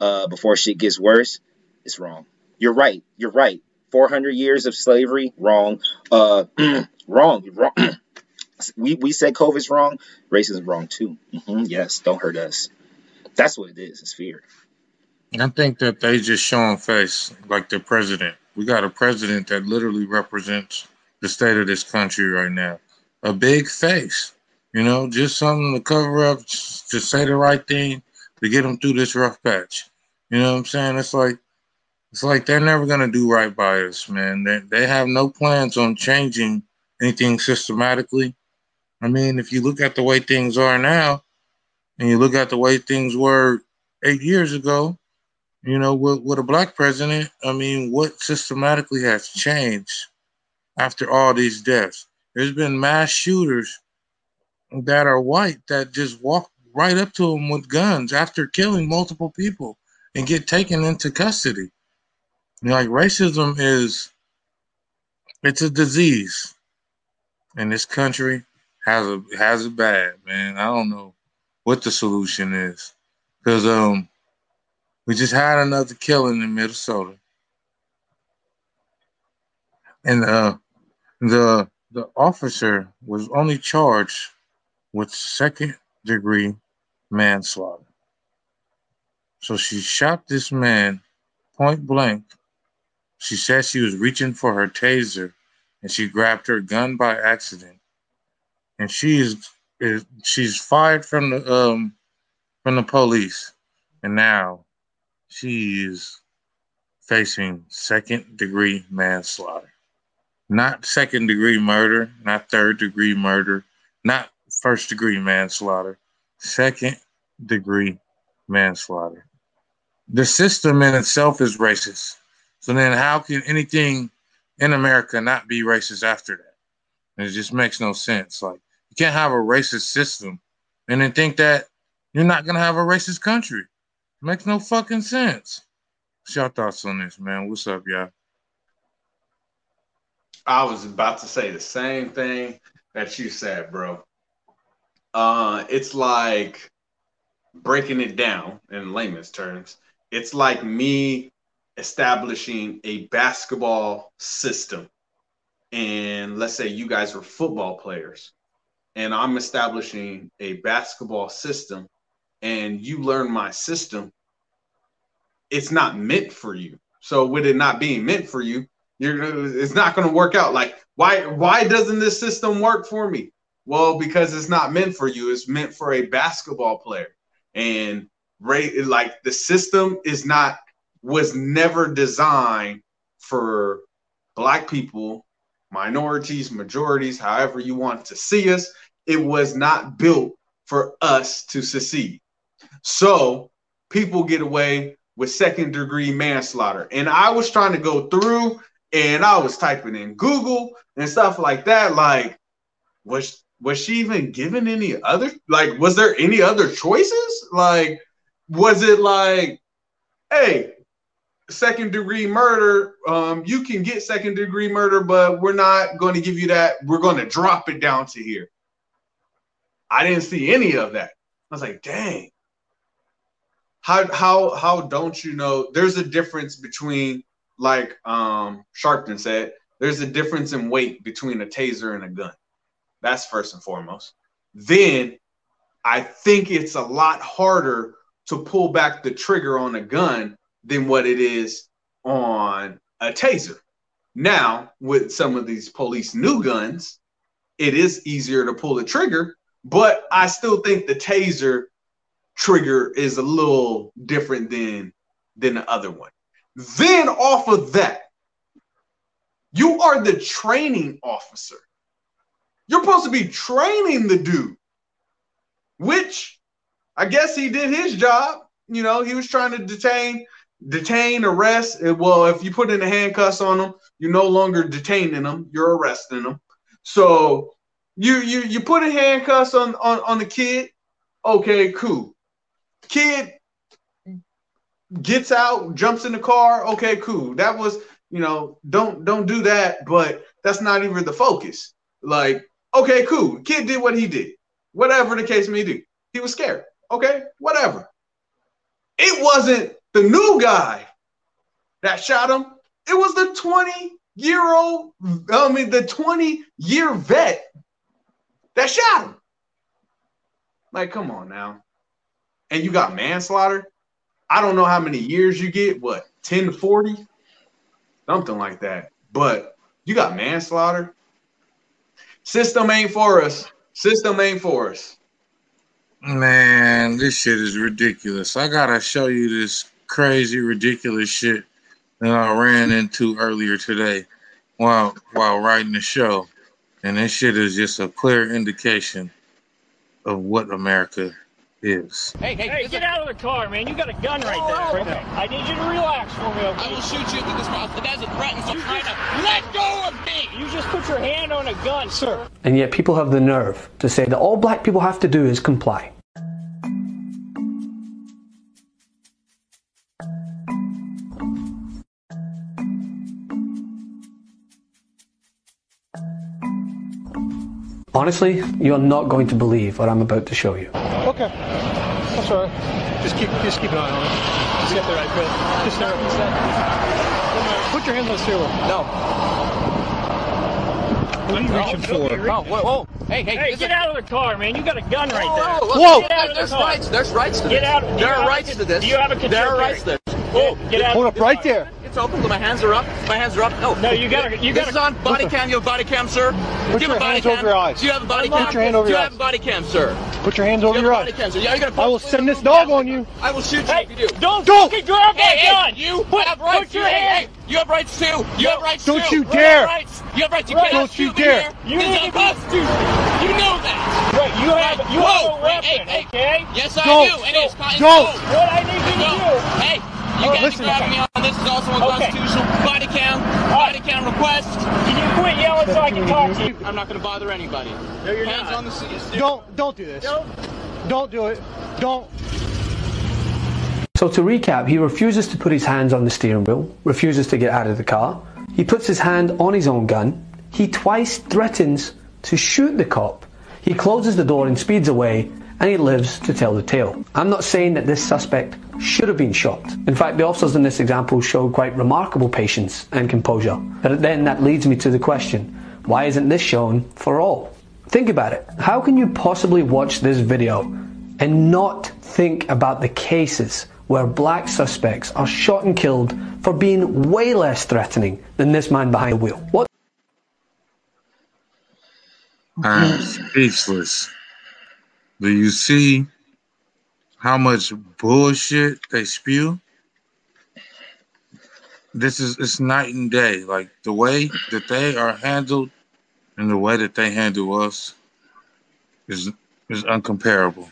uh, before shit gets worse, it's wrong. You're right. You're right. 400 years of slavery, wrong. Uh, wrong. Wrong. we, we said COVID's wrong, racism wrong too. Mm-hmm, yes, don't hurt us. That's what it is. It's fear. I think that they just showing face like the president. We got a president that literally represents the state of this country right now. A big face, you know, just something to cover up, to say the right thing, to get them through this rough patch. You know what I'm saying? It's like it's like they're never gonna do right by us, man. They they have no plans on changing anything systematically. I mean, if you look at the way things are now, and you look at the way things were eight years ago, you know, with, with a black president, I mean, what systematically has changed after all these deaths? There's been mass shooters that are white that just walk right up to them with guns after killing multiple people and get taken into custody. You know, like racism is it's a disease in this country has a has it bad, man. I don't know what the solution is because um we just had another killing in Minnesota, and uh the the officer was only charged with second degree manslaughter. So she shot this man point blank. She said she was reaching for her taser and she grabbed her gun by accident and she's she's fired from the um from the police, and now she's facing second degree manslaughter, not second degree murder, not third degree murder, not first degree manslaughter, second degree manslaughter. The system in itself is racist. So then, how can anything in America not be racist after that? It just makes no sense. Like can't have a racist system and then think that you're not gonna have a racist country. It makes no fucking sense. What's your thoughts on this, man? What's up, y'all? I was about to say the same thing that you said, bro. uh, it's like breaking it down in layman's terms. It's like me establishing a basketball system. And let's say you guys are football players, and I'm establishing a basketball system, and you learn my system. It's not meant for you. So, with it not being meant for you, you're it's not going to work out. Like, why why doesn't this system work for me? Well, because it's not meant for you. It's meant for a basketball player. And right, like the system is not was never designed for black people, minorities, majorities, however you want to see us. It was not built for us to succeed. So people get away with second degree manslaughter. And I was trying to go through and I was typing in Google and stuff like that. Like, was was she even given any other like was there any other choices? Like, was it like, hey, second degree murder, um, you can get second degree murder, but we're not going to give you that. We're going to drop it down to here. I didn't see any of that. I was like, dang. How how how don't you know there's a difference between like um Sharpton said, there's a difference in weight between a taser and a gun. That's first and foremost. Then I think it's a lot harder to pull back the trigger on a gun than what it is on a taser. Now, with some of these police new guns, it is easier to pull the trigger, but I still think the taser trigger is a little different than than the other one. Then off of that, you are the training officer. You're supposed to be training the dude, which I guess he did his job. You know, he was trying to detain, detain, arrest. Well, if you put in the handcuffs on him, you're no longer detaining them; you're arresting them. So you you you put in handcuffs on on on the kid. Okay, cool. Kid gets out, jumps in the car. Okay, cool. That was you know don't don't do that. But that's not even the focus. Like Okay, cool. Kid did what he did. Whatever the case may be. He was scared. Okay, whatever. It wasn't the new guy that shot him. It was the 20 year old, I mean, the 20 year vet that shot him. Like, come on now. And you got manslaughter. I don't know how many years you get, what, 10 to 40? Something like that. But you got manslaughter. System ain't for us. System ain't for us. Man, this shit is ridiculous. I gotta show you this crazy, ridiculous shit that I ran into earlier today while while writing the show. And this shit is just a clear indication of what America is. Hey, hey, hey get out of the car, man. You got a gun right oh, there. okay. I need you to relax for me, okay? I will shoot you through this mouth. The guy's a threat, so try to let go of me. You just put your hand on a gun, sir. And yet people have the nerve to say that all black people have to do is comply. Honestly, you're not going to believe what I'm about to show you. Okay. That's all right. Just keep just keep an eye on it. Just get there right quick. Just stare up instead. Put your hand on the steering wheel. No. What are you reaching for? Oh, whoa, whoa. Hey, hey, hey get out of the car, man. You got a gun right there. Whoa! whoa. There's, rights. There's rights to get this. Out, there are rights to this. Do you have a There are rights to this. Whoa! Get out. Hold up right car. there. It's open. My hands are up. My hands are up. No. No, you got to. You got to. This is on body cam. You have body cam, sir. Put your hands over your eyes. Do you have a body cam? Put your hand over your eyes. Do you have a body cam, sir? Put your hands over your eyes. Cam, sir. Yeah, you're gonna I will send this dog on you. I will shoot you hey, if you do. Don't don't grab that hey, gun. Hey, you put, have rights. Put your hand. Hey, you have rights too. You have rights too. don't. You dare. You have rights. You have rights. You right. Don't you dare. Me here. You it's. You know that. Right. You have. You have a weapon. Hey, hey. Okay. Yes, I don't. And it's, don't. don't. What I need you to do. Hey. You oh, guys listen, are grabbing me on this is also unconstitutional. Okay. Body cam, body cam request. Can you quit yelling so I can talk to you? I'm not going to bother anybody. No, you're Hands not. on the seat. Don't, don't do this. Don't. Don't do it. Don't. So to recap, he refuses to put his hands on the steering wheel, refuses to get out of the car. He puts his hand on his own gun. He twice threatens to shoot the cop. He He closes the door and speeds away, and he lives to tell the tale. I'm not saying that this suspect should have been shot. In fact, the officers in this example showed quite remarkable patience and composure. But then that leads me to the question why isn't this shown for all? Think about it. How can you possibly watch this video and not think about the cases where black suspects are shot and killed for being way less threatening than this man behind the wheel? What? I'm speechless. Do you see how much bullshit they spew? This is it's night and day. Like the way that they are handled and the way that they handle us is is uncomparable.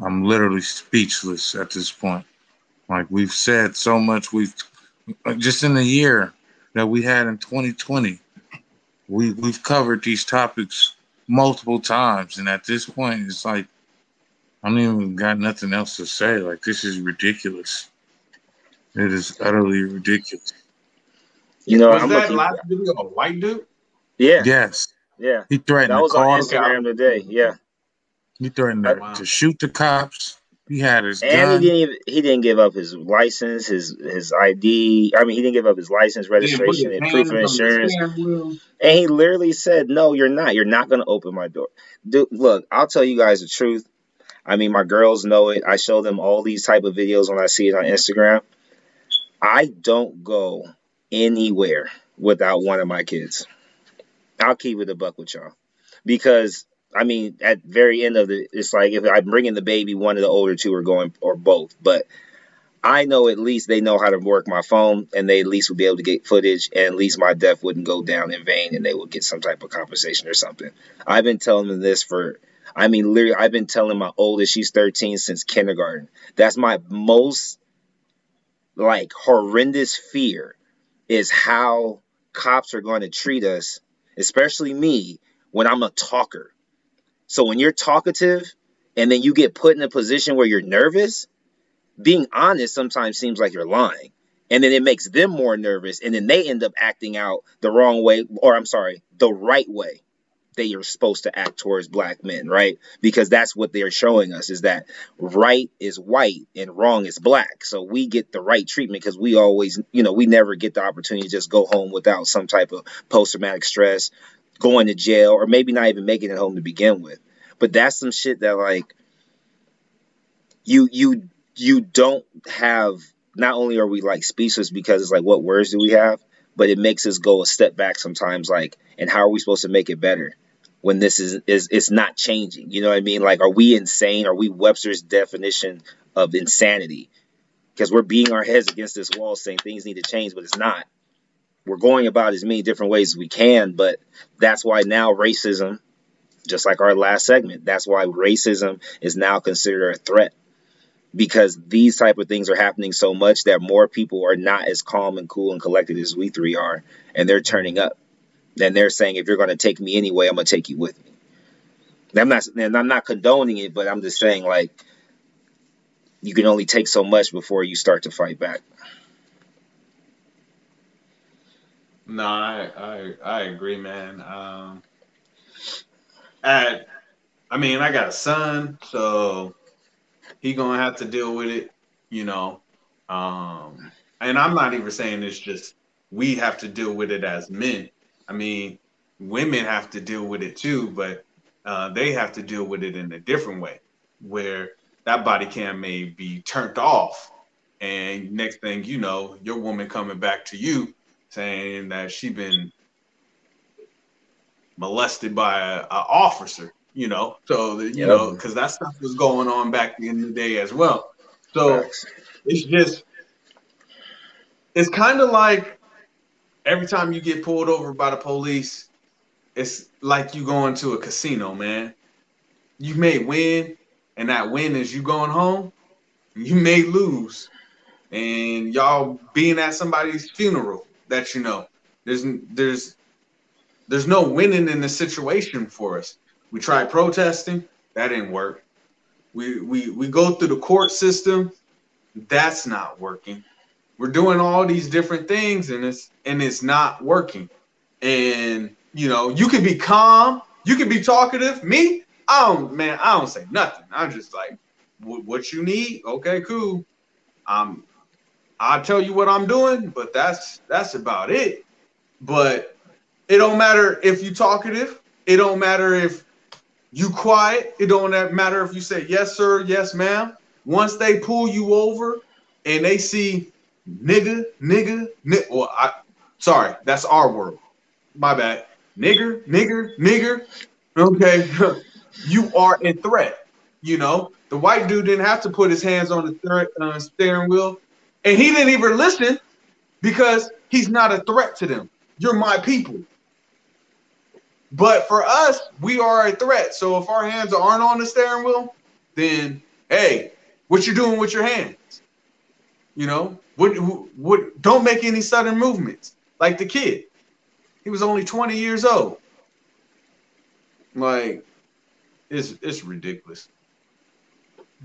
I'm literally speechless at this point. Like we've said so much, we've just in the year that we had in 2020, we we've covered these topics multiple times, and at this point, it's like I don't even got nothing else to say. Like this is ridiculous. It is utterly ridiculous. You know, was I'm that looking. last video a white dude? Yeah, Yes, yeah. he threatened That to was on call. Instagram today. Yeah, He threatened to, Wow. to shoot the cops. He had his and gun. he didn't even he didn't give up his license, his his ID. I mean, he didn't give up his license, registration, and proof of insurance. And he literally said, "No, you're not. You're not going to open my door." Dude, look, I'll tell you guys the truth. I mean, my girls know it. I show them all these type of videos when I see it on Instagram. I don't go anywhere without one of my kids. I'll keep it a buck with y'all because I mean, at very end of the, it's like if I'm bringing the baby, one of the older two are going or both, but. I know at least they know how to work my phone and they at least would be able to get footage and at least my death wouldn't go down in vain and they would get some type of compensation or something. I've been telling them this for, I mean, literally, I've been telling my oldest, she's 13 since kindergarten. That's my most like horrendous fear is how cops are going to treat us, especially me, when I'm a talker. So when you're talkative and then you get put in a position where you're nervous, being honest sometimes seems like you're lying. And then it makes them more nervous. And then they end up acting out the wrong way, or I'm sorry, the right way that you're supposed to act towards black men, right? Because that's what they're showing us is that right is white and wrong is black. So we get the right treatment because we always, you know, we never get the opportunity to just go home without some type of post traumatic stress, going to jail, or maybe not even making it home to begin with. But that's some shit that like you you you don't have not only are we like speechless because it's like what words do we have but it makes us go a step back sometimes like and how are we supposed to make it better when this is is it's not changing? You know what i mean? Like are we insane? Are we webster's definition of insanity? Because we're beating our heads against this wall saying things need to change but it's not we're going about as many different ways as we can but that's why now racism just like our last segment that's why racism is now considered a threat. Because these type of things are happening so much that more people are not as calm and cool and collected as we three are and they're turning up. And they're saying if you're going to take me anyway i'm going to take you with me. And i'm not and i'm not condoning it but i'm just saying like you can only take so much before you start to fight back No, I I, I agree, man. Um, at, I mean, I got a son, so he gonna have to deal with it, you know. Um, and I'm not even saying it's just we have to deal with it as men. I mean, women have to deal with it too, but uh, they have to deal with it in a different way, where that body cam may be turned off, and next thing you know, your woman coming back to you saying that she been molested by a, a officer, you know. So that, you know, because that stuff was going on back in the day as well. So Facts. it's just it's kind of like every time you get pulled over by the police, it's like you going to a casino, man. You may win, and that win is you going home. You may lose, and y'all being at somebody's funeral that you know. There's there's there's no winning in the situation for us. We tried protesting, that didn't work. We we we go through the court system, that's not working. We're doing all these different things and it's and it's not working. And you know, you can be calm, You can be talkative. Me, I don't, man, I don't say nothing. I'm just like, what you need? Okay, cool. Um, I'll tell you what I'm doing, but that's that's about it. But it don't matter if you talkative. It don't matter if you quiet. It don't matter if you say yes sir, yes ma'am. Once they pull you over and they see nigga, nigga, nigga. Well, I sorry, that's our world. My bad. Nigger, nigger, nigger. Okay, you are a threat. You know, the white dude didn't have to put his hands on the uh, steering wheel, and he didn't even listen because he's not a threat to them. You're my people. But for us, we are a threat. So if our hands aren't on the steering wheel, then hey, what you doing with your hands? You know, what what don't make any sudden movements like the kid. He was only 20 years old. Like it's it's ridiculous.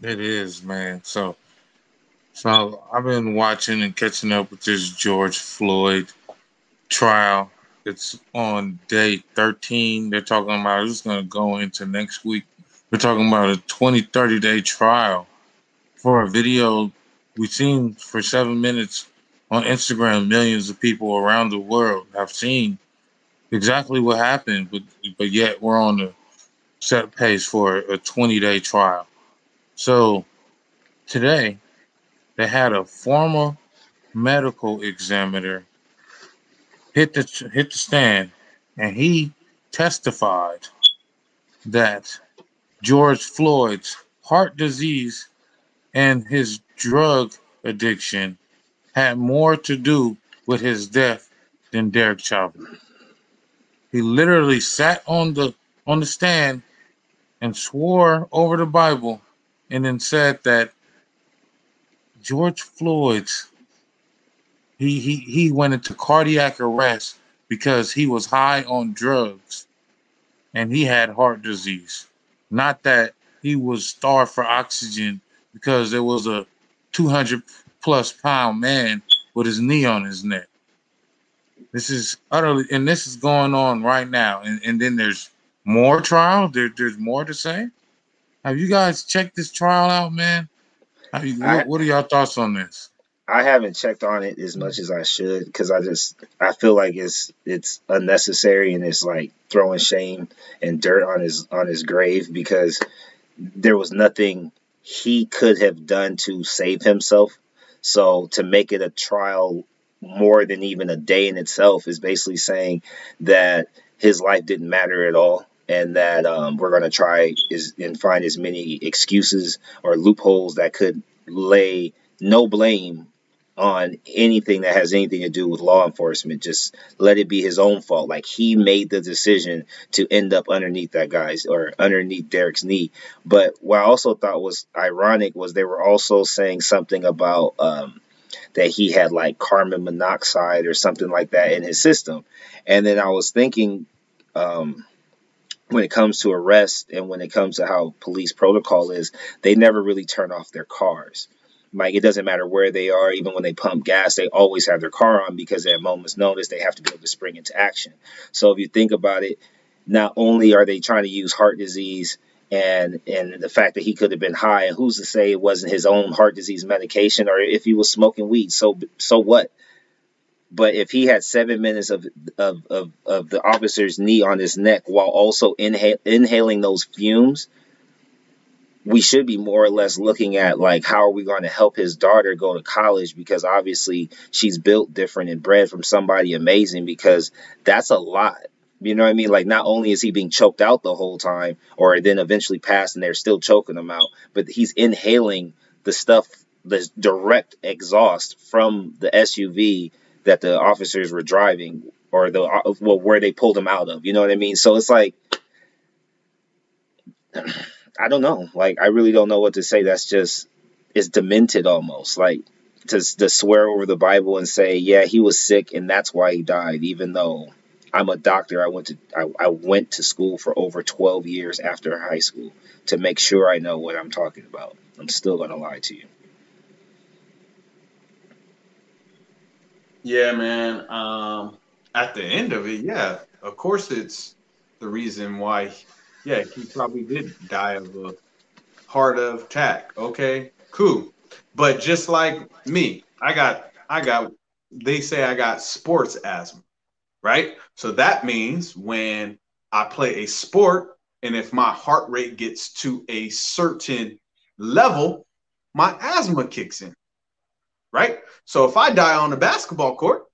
It is, man. So so I've been watching and catching up with this George Floyd trial. It's on day 13. They're talking about it's going to go into next week. We're talking about a 20, 30 day trial for a video we've seen for seven minutes on Instagram. Millions of people around the world have seen exactly what happened, but, but yet we're on the set pace for a 20 day trial. So today, they had a former medical examiner hit the hit the stand, and he testified that George Floyd's heart disease and his drug addiction had more to do with his death than Derek Chauvin. He literally sat on the on the stand and swore over the Bible and then said that George Floyd's he he he went into cardiac arrest because he was high on drugs and he had heart disease. Not that he was starved for oxygen because there was a 200 plus pound man with his knee on his neck. This is utterly, and this is going on right now. And, and then there's more trial. There, there's more to say. Have you guys checked this trial out, man? What, what are your thoughts on this? I haven't checked on it as much as I should because I just I feel like it's it's unnecessary and it's like throwing shame and dirt on his on his grave because there was nothing he could have done to save himself. So to make it a trial more than even a day in itself is basically saying that his life didn't matter at all and that um, we're going to try is and find as many excuses or loopholes that could lay no blame on anything that has anything to do with law enforcement. Just let it be his own fault. Like he made the decision to end up underneath that guy's or underneath Derek's knee. But what I also thought was ironic was they were also saying something about um, that he had like carbon monoxide or something like that in his system. And then I was thinking, um, when it comes to arrest and when it comes to how police protocol is, they never really turn off their cars. Like it doesn't matter where they are, even when they pump gas, they always have their car on because at moment's notice they have to be able to spring into action. So if you think about it, not only are they trying to use heart disease and and the fact that he could have been high, and who's to say it wasn't his own heart disease medication or if he was smoking weed, so so what? But if he had seven minutes of of, of, of the officer's knee on his neck while also inhale, inhaling those fumes, we should be more or less looking at like how are we going to help his daughter go to college? Because obviously she's built different and bred from somebody amazing because that's a lot. You know what i mean? Like not only is he being choked out the whole time or then eventually passed and they're still choking him out but he's inhaling the stuff the direct exhaust from the suv that the officers were driving or the well where they pulled him out of you know what i mean so it's like I don't know. Like I really don't know what to say. That's just it's demented almost. Like to to swear over the Bible and say, yeah, he was sick and that's why he died, even though I'm a doctor. I went to I, I went to school for over 12 years after high school to make sure I know what I'm talking about. I'm still gonna lie to you. Yeah, man. Um, at the end of it, yeah, of course it's the reason why. Yeah, he probably did die of a heart attack. Okay, cool. But just like me, I got, I got. They say I got sports asthma, right? So that means when I play a sport, and if my heart rate gets to a certain level, my asthma kicks in, right? So if I die on the basketball court,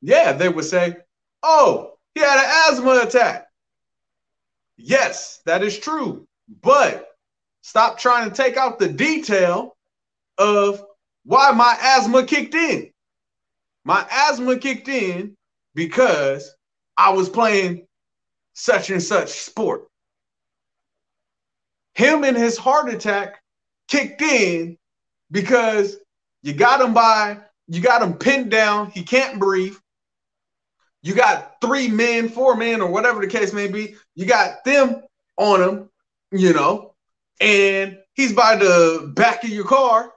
yeah, they would say, oh, he had an asthma attack. Yes, that is true. But stop trying to take out the detail of why my asthma kicked in. My asthma kicked in because I was playing such and such sport. Him and his heart attack kicked in because you got him by, you got him pinned down. He can't breathe. You got three men, four men, or whatever the case may be. You got them on him, you know, and he's by the back of your car,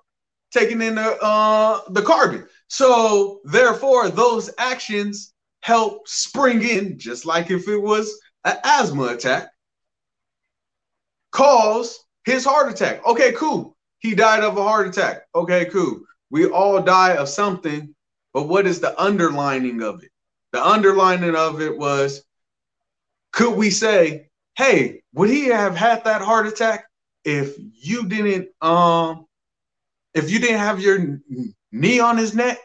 taking in the uh, the carbon. So therefore, those actions help spring in, just like if it was an asthma attack, cause his heart attack. Okay, cool. He died of a heart attack. Okay, cool. We all die of something, but what is the underlining of it? The underlining of it was could we say, hey, would he have had that heart attack if you didn't um if you didn't have your knee on his neck?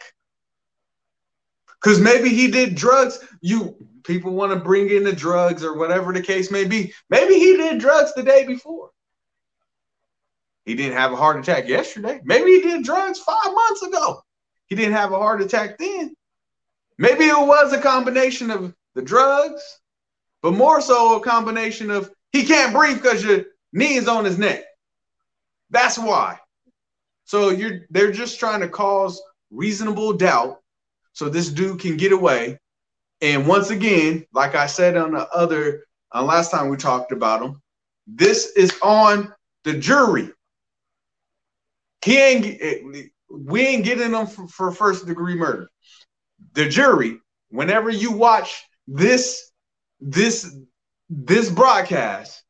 Cuz maybe he did drugs. You people want to bring in the drugs or whatever the case may be. Maybe he did drugs the day before. He didn't have a heart attack yesterday. Maybe he did drugs 5 months ago. He didn't have a heart attack then. Maybe it was a combination of the drugs, but more so a combination of he can't breathe because your knee is on his neck. That's why. So you're they're just trying to cause reasonable doubt so this dude can get away. And once again, like I said on the other uh, last time we talked about him, this is on the jury. He ain't eh, we ain't getting them for, for first degree murder the jury, whenever you watch this this this broadcast,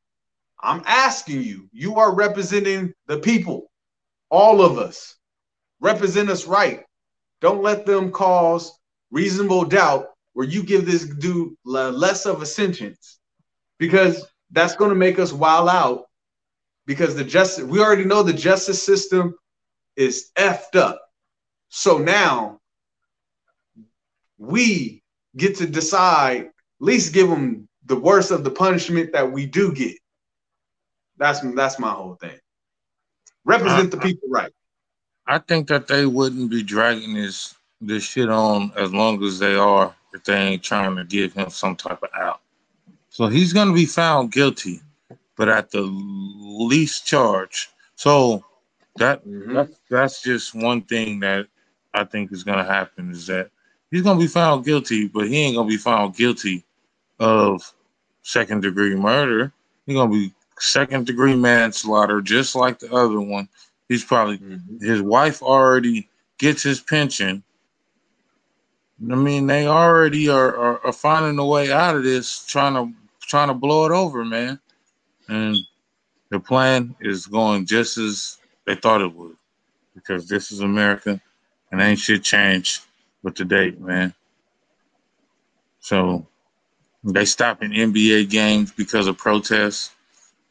I'm asking you, you are representing the people, all of us. Represent us right. Don't let them cause reasonable doubt where you give this dude less of a sentence because that's going to make us wild out because the justice we already know the justice system is effed up. So now we get to decide, at least give them the worst of the punishment that we do get. That's that's my whole thing. Represent the people right. I think that they wouldn't be dragging this this shit on as long as they are if they ain't trying to give him some type of out. So he's gonna be found guilty, but at the least charge. So that mm-hmm. that's that's just one thing that I think is gonna happen is that he's gonna be found guilty, but he ain't gonna be found guilty of second degree murder. He's gonna be second degree manslaughter, just like the other one. He's probably mm-hmm. his wife already gets his pension. I mean, they already are, are, are, finding a way out of this, trying to trying to blow it over, man. And the plan is going just as they thought it would, because this is America, and ain't shit changed with the date, man. So they stopping NBA games because of protests.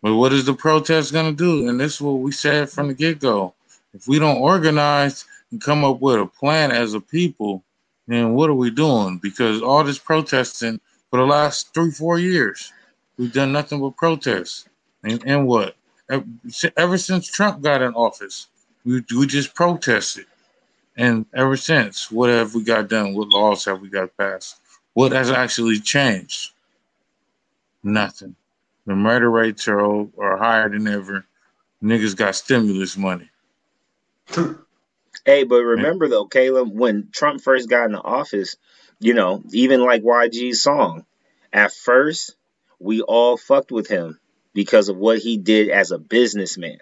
But what is the protest going to do? And this is what we said from the get go. If we don't organize and come up with a plan as a people, then what are we doing? Because all this protesting for the last three, four years, we've done nothing but protests. And, and what? Ever since Trump got in office, we, we just protested. And ever since, what have we got done? What laws have we got passed? What has actually changed? Nothing. The murder rates are, are higher than ever. Niggas got stimulus money. Hey, but remember though, Caleb, when Trump first got into office, you know, even like YG's song, at first we all fucked with him because of what he did as a businessman.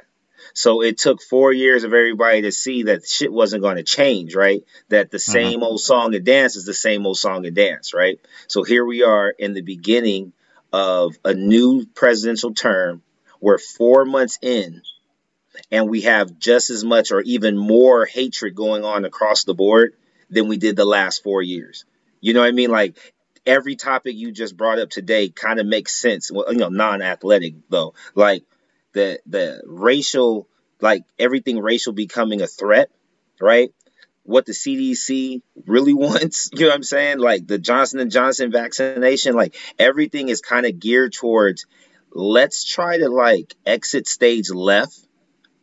So it took four years of everybody to see that shit wasn't going to change, right? That the mm-hmm. same old song and dance is the same old song and dance, right? So here we are in the beginning of a new presidential term. We're four months in, and we have just as much or even more hatred going on across the board than we did the last four years. You know what I mean? Like every topic you just brought up today kind of makes sense. Well, you know, non-athletic though, like the the racial, like everything racial becoming a threat, right? What the CDC really wants, you know what I'm saying? Like the Johnson and Johnson vaccination, like everything is kind of geared towards let's try to like exit stage left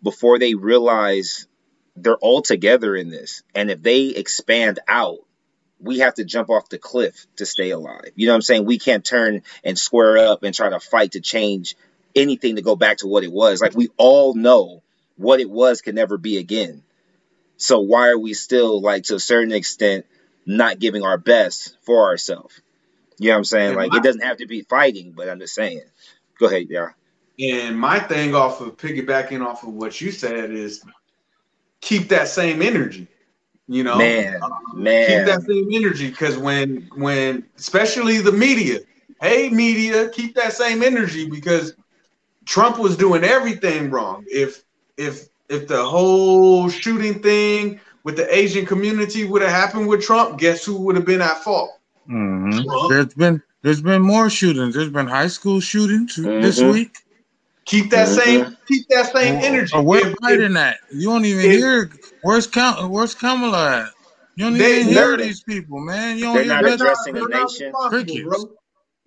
before they realize they're all together in this. And if they expand out, we have to jump off the cliff to stay alive. You know what I'm saying? We can't turn and square up and try to fight to change anything to go back to what it was. Like we all know what it was can never be again. So why are we still like to a certain extent not giving our best for ourselves? You know what I'm saying? Like it doesn't have to be fighting, but I'm just saying. Go ahead, yeah. And my thing off of piggybacking off of what you said is keep that same energy. You know, man, uh, man, keep that same energy because when when especially the media, hey media, keep that same energy because Trump was doing everything wrong. If if if the whole shooting thing with the Asian community would have happened with Trump, guess who would have been at fault? Mm-hmm. There's been there's been more shootings. There's been high school shootings mm-hmm. this week. Keep that mm-hmm. same keep that same energy. Or where's Biden at? You don't even if, hear where's Kam- where's Kamala at? You don't they, even hear these people, man. You don't they're not addressing the nation.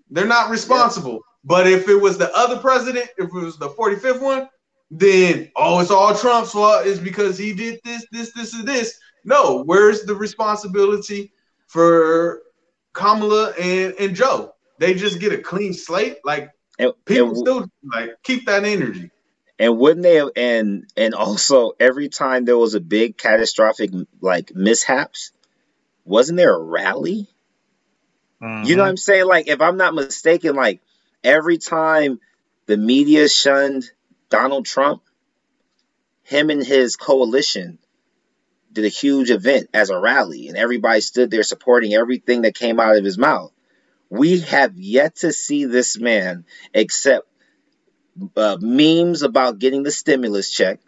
They're not responsible. Yeah. But if it was the other president, if it was the 45th one, then oh, it's all Trump's fault. It's because he did this, this, this, and this. No, where's the responsibility for Kamala and, and Joe? They just get a clean slate. Like and, people and, still like keep that energy. And wouldn't they have, and and also every time there was a big catastrophic like mishaps, wasn't there a rally? Mm-hmm. You know what I'm saying? Like if I'm not mistaken, like every time the media shunned Donald Trump, him and his coalition did a huge event as a rally, and everybody stood there supporting everything that came out of his mouth. We have yet to see this man except uh, memes about getting the stimulus check,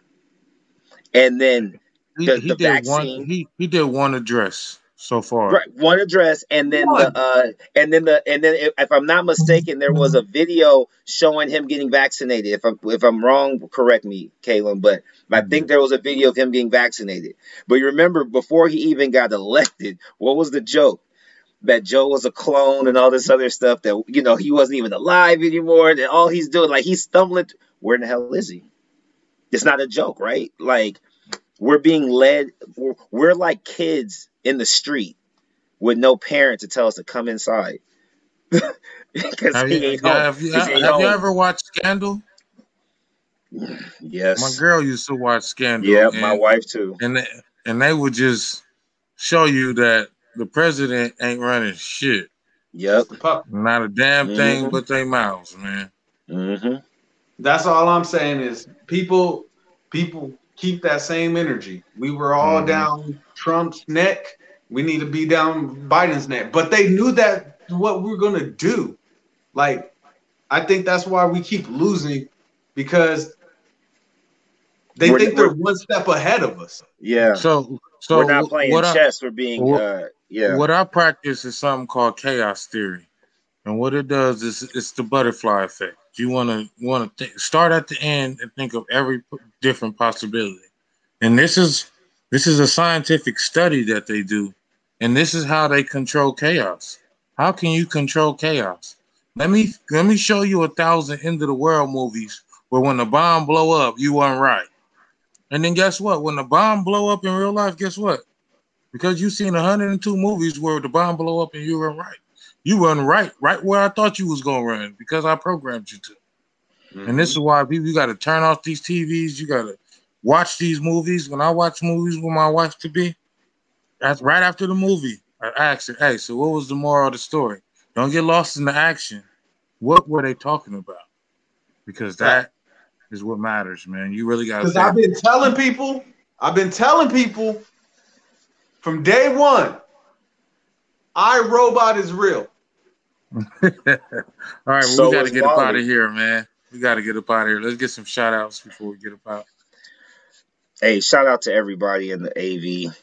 and then the, he, he the did vaccine. One, he he did one address so far. Right, one address, and then one. the uh, and then the and then if, if, I'm not mistaken, there was a video showing him getting vaccinated. If I'm if I'm wrong, correct me, Kalen. But I think there was a video of him getting vaccinated. But you remember before he even got elected, what was the joke? That Joe was a clone and all this other stuff. That you know he wasn't even alive anymore. And all he's doing, like he's stumbling. Where in the hell is he? It's not a joke, right? Like we're being led. We're, we're like kids in the street with no parent to tell us to come inside. Because have, you, have, you, have you, ever watched Scandal? Yes. My girl used to watch Scandal. Yeah, my wife too. And they, and they would just show you that the president ain't running shit. Yep. Not a damn mm-hmm. thing but their mouths, man. Mm-hmm. That's all I'm saying is people people keep that same energy. We were all mm-hmm. down Trump's neck. We need to be down Biden's neck. But they knew that what we are gonna do. Like, I think that's why we keep losing because they we're, think they're one step ahead of us. Yeah. So so we're not playing chess. I, we're being what, uh, yeah. What I practice is something called chaos theory, and what it does is it's the butterfly effect. You want to want to start at the end and think of every different possibility. And this is this is a scientific study that they do, and this is how they control chaos. How can you control chaos? Let me let me show you a thousand end of the world movies where when the bomb blow up, you weren't right. And then guess what? When the bomb blow up in real life, guess what? Because you've seen 102 movies where the bomb blow up and you were right you run right, right where I thought you was gonna run because I programmed you to. Mm-hmm. And this is why people you gotta turn off these TVs, you gotta watch these movies. When I watch movies with my wife to be, that's right after the movie. I ask her, hey, so what was the moral of the story? Don't get lost in the action. What were they talking about? Because that is what matters, man. You really got because I've been telling people, I've been telling people from day one, I Robot is real. All right, well, So we got to was get up out of here, man. We got to get up out of here. Let's get some shout outs before we get up out. Hey, shout out to everybody in the AV,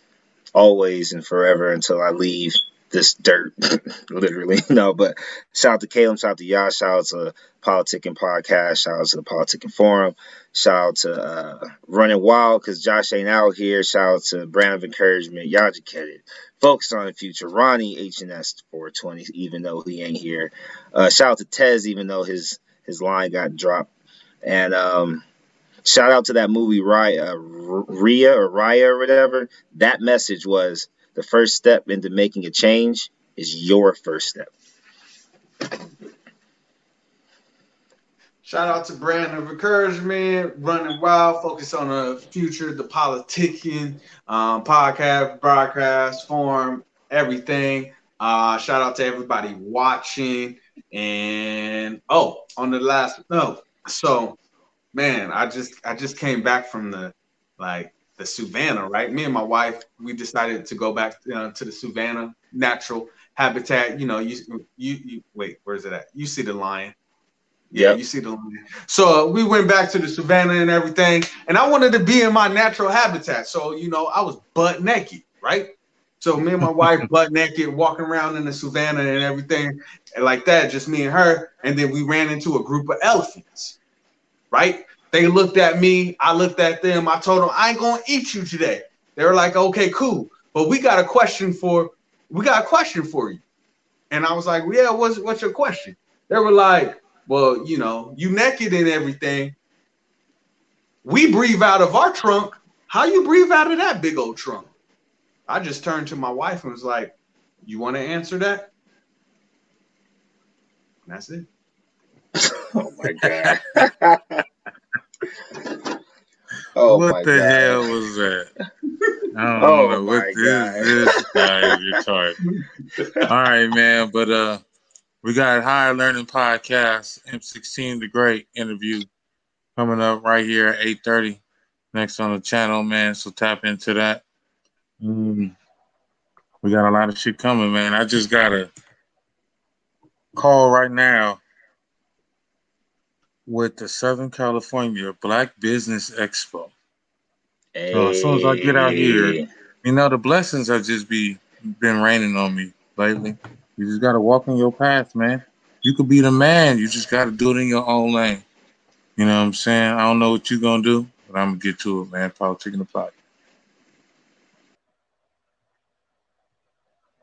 always and forever until I leave this dirt, literally. No, but shout out to Caleb, shout out to y'all, shout out to Politicking Podcast, shout out to the Politicking Forum, shout out to uh, Running Wild because Josh ain't out here, shout out to Brand of Encouragement, y'all just get it. Focus on the future, Ronnie HNS 420, even though he ain't here. Uh, shout out to Tez, even though his his line got dropped, and um. Shout out to that movie Raya, uh, Ria or Raya or whatever. That message was the first step into making a change is your first step. Shout out to Brand of Encouragement, Running Wild, focus on the future, the politicking, um, podcast, broadcast, forum, everything. Uh, shout out to everybody watching. And oh, on the last note, so man, I just I just came back from the like the Savannah, right? Me and my wife, we decided to go back uh, to the Savannah natural habitat. You know, you you, you wait, where's it at? You see the lion. Yeah, Yep. you see the lion. So uh, we went back to the savannah and everything, and I wanted to be in my natural habitat. So you know, I was butt naked, right? So me and my wife butt naked, walking around in the savannah and everything, and like that, just me and her. And then we ran into a group of elephants, right? They looked at me, I looked at them. I told them I ain't gonna eat you today. They were like, okay, cool, but we got a question for we got a question for you. And I was like, well, yeah, what's what's your question? They were like, well, you know, you naked and everything. We breathe out of our trunk. How you breathe out of that big old trunk? I just turned to my wife and was like, you want to answer that? And that's it. Oh my god. oh what the god. hell was that? I don't Oh know what this, this guy is retarded. All right, man. But uh, we got Higher Learning Podcast, M16 The Great interview coming up right here at 8:30 next on the channel, man. So tap into that. Mm, we got a lot of shit coming, man. I just got a call right now with the Southern California Black Business Expo. So as soon as I get out here, you know the blessings have just be been raining on me lately. You just gotta walk in your path, man. You could be the man. You just gotta do it in your own lane. You know what I'm saying? I don't know what you're gonna do, but I'm gonna get to it, man. Politicking the pot.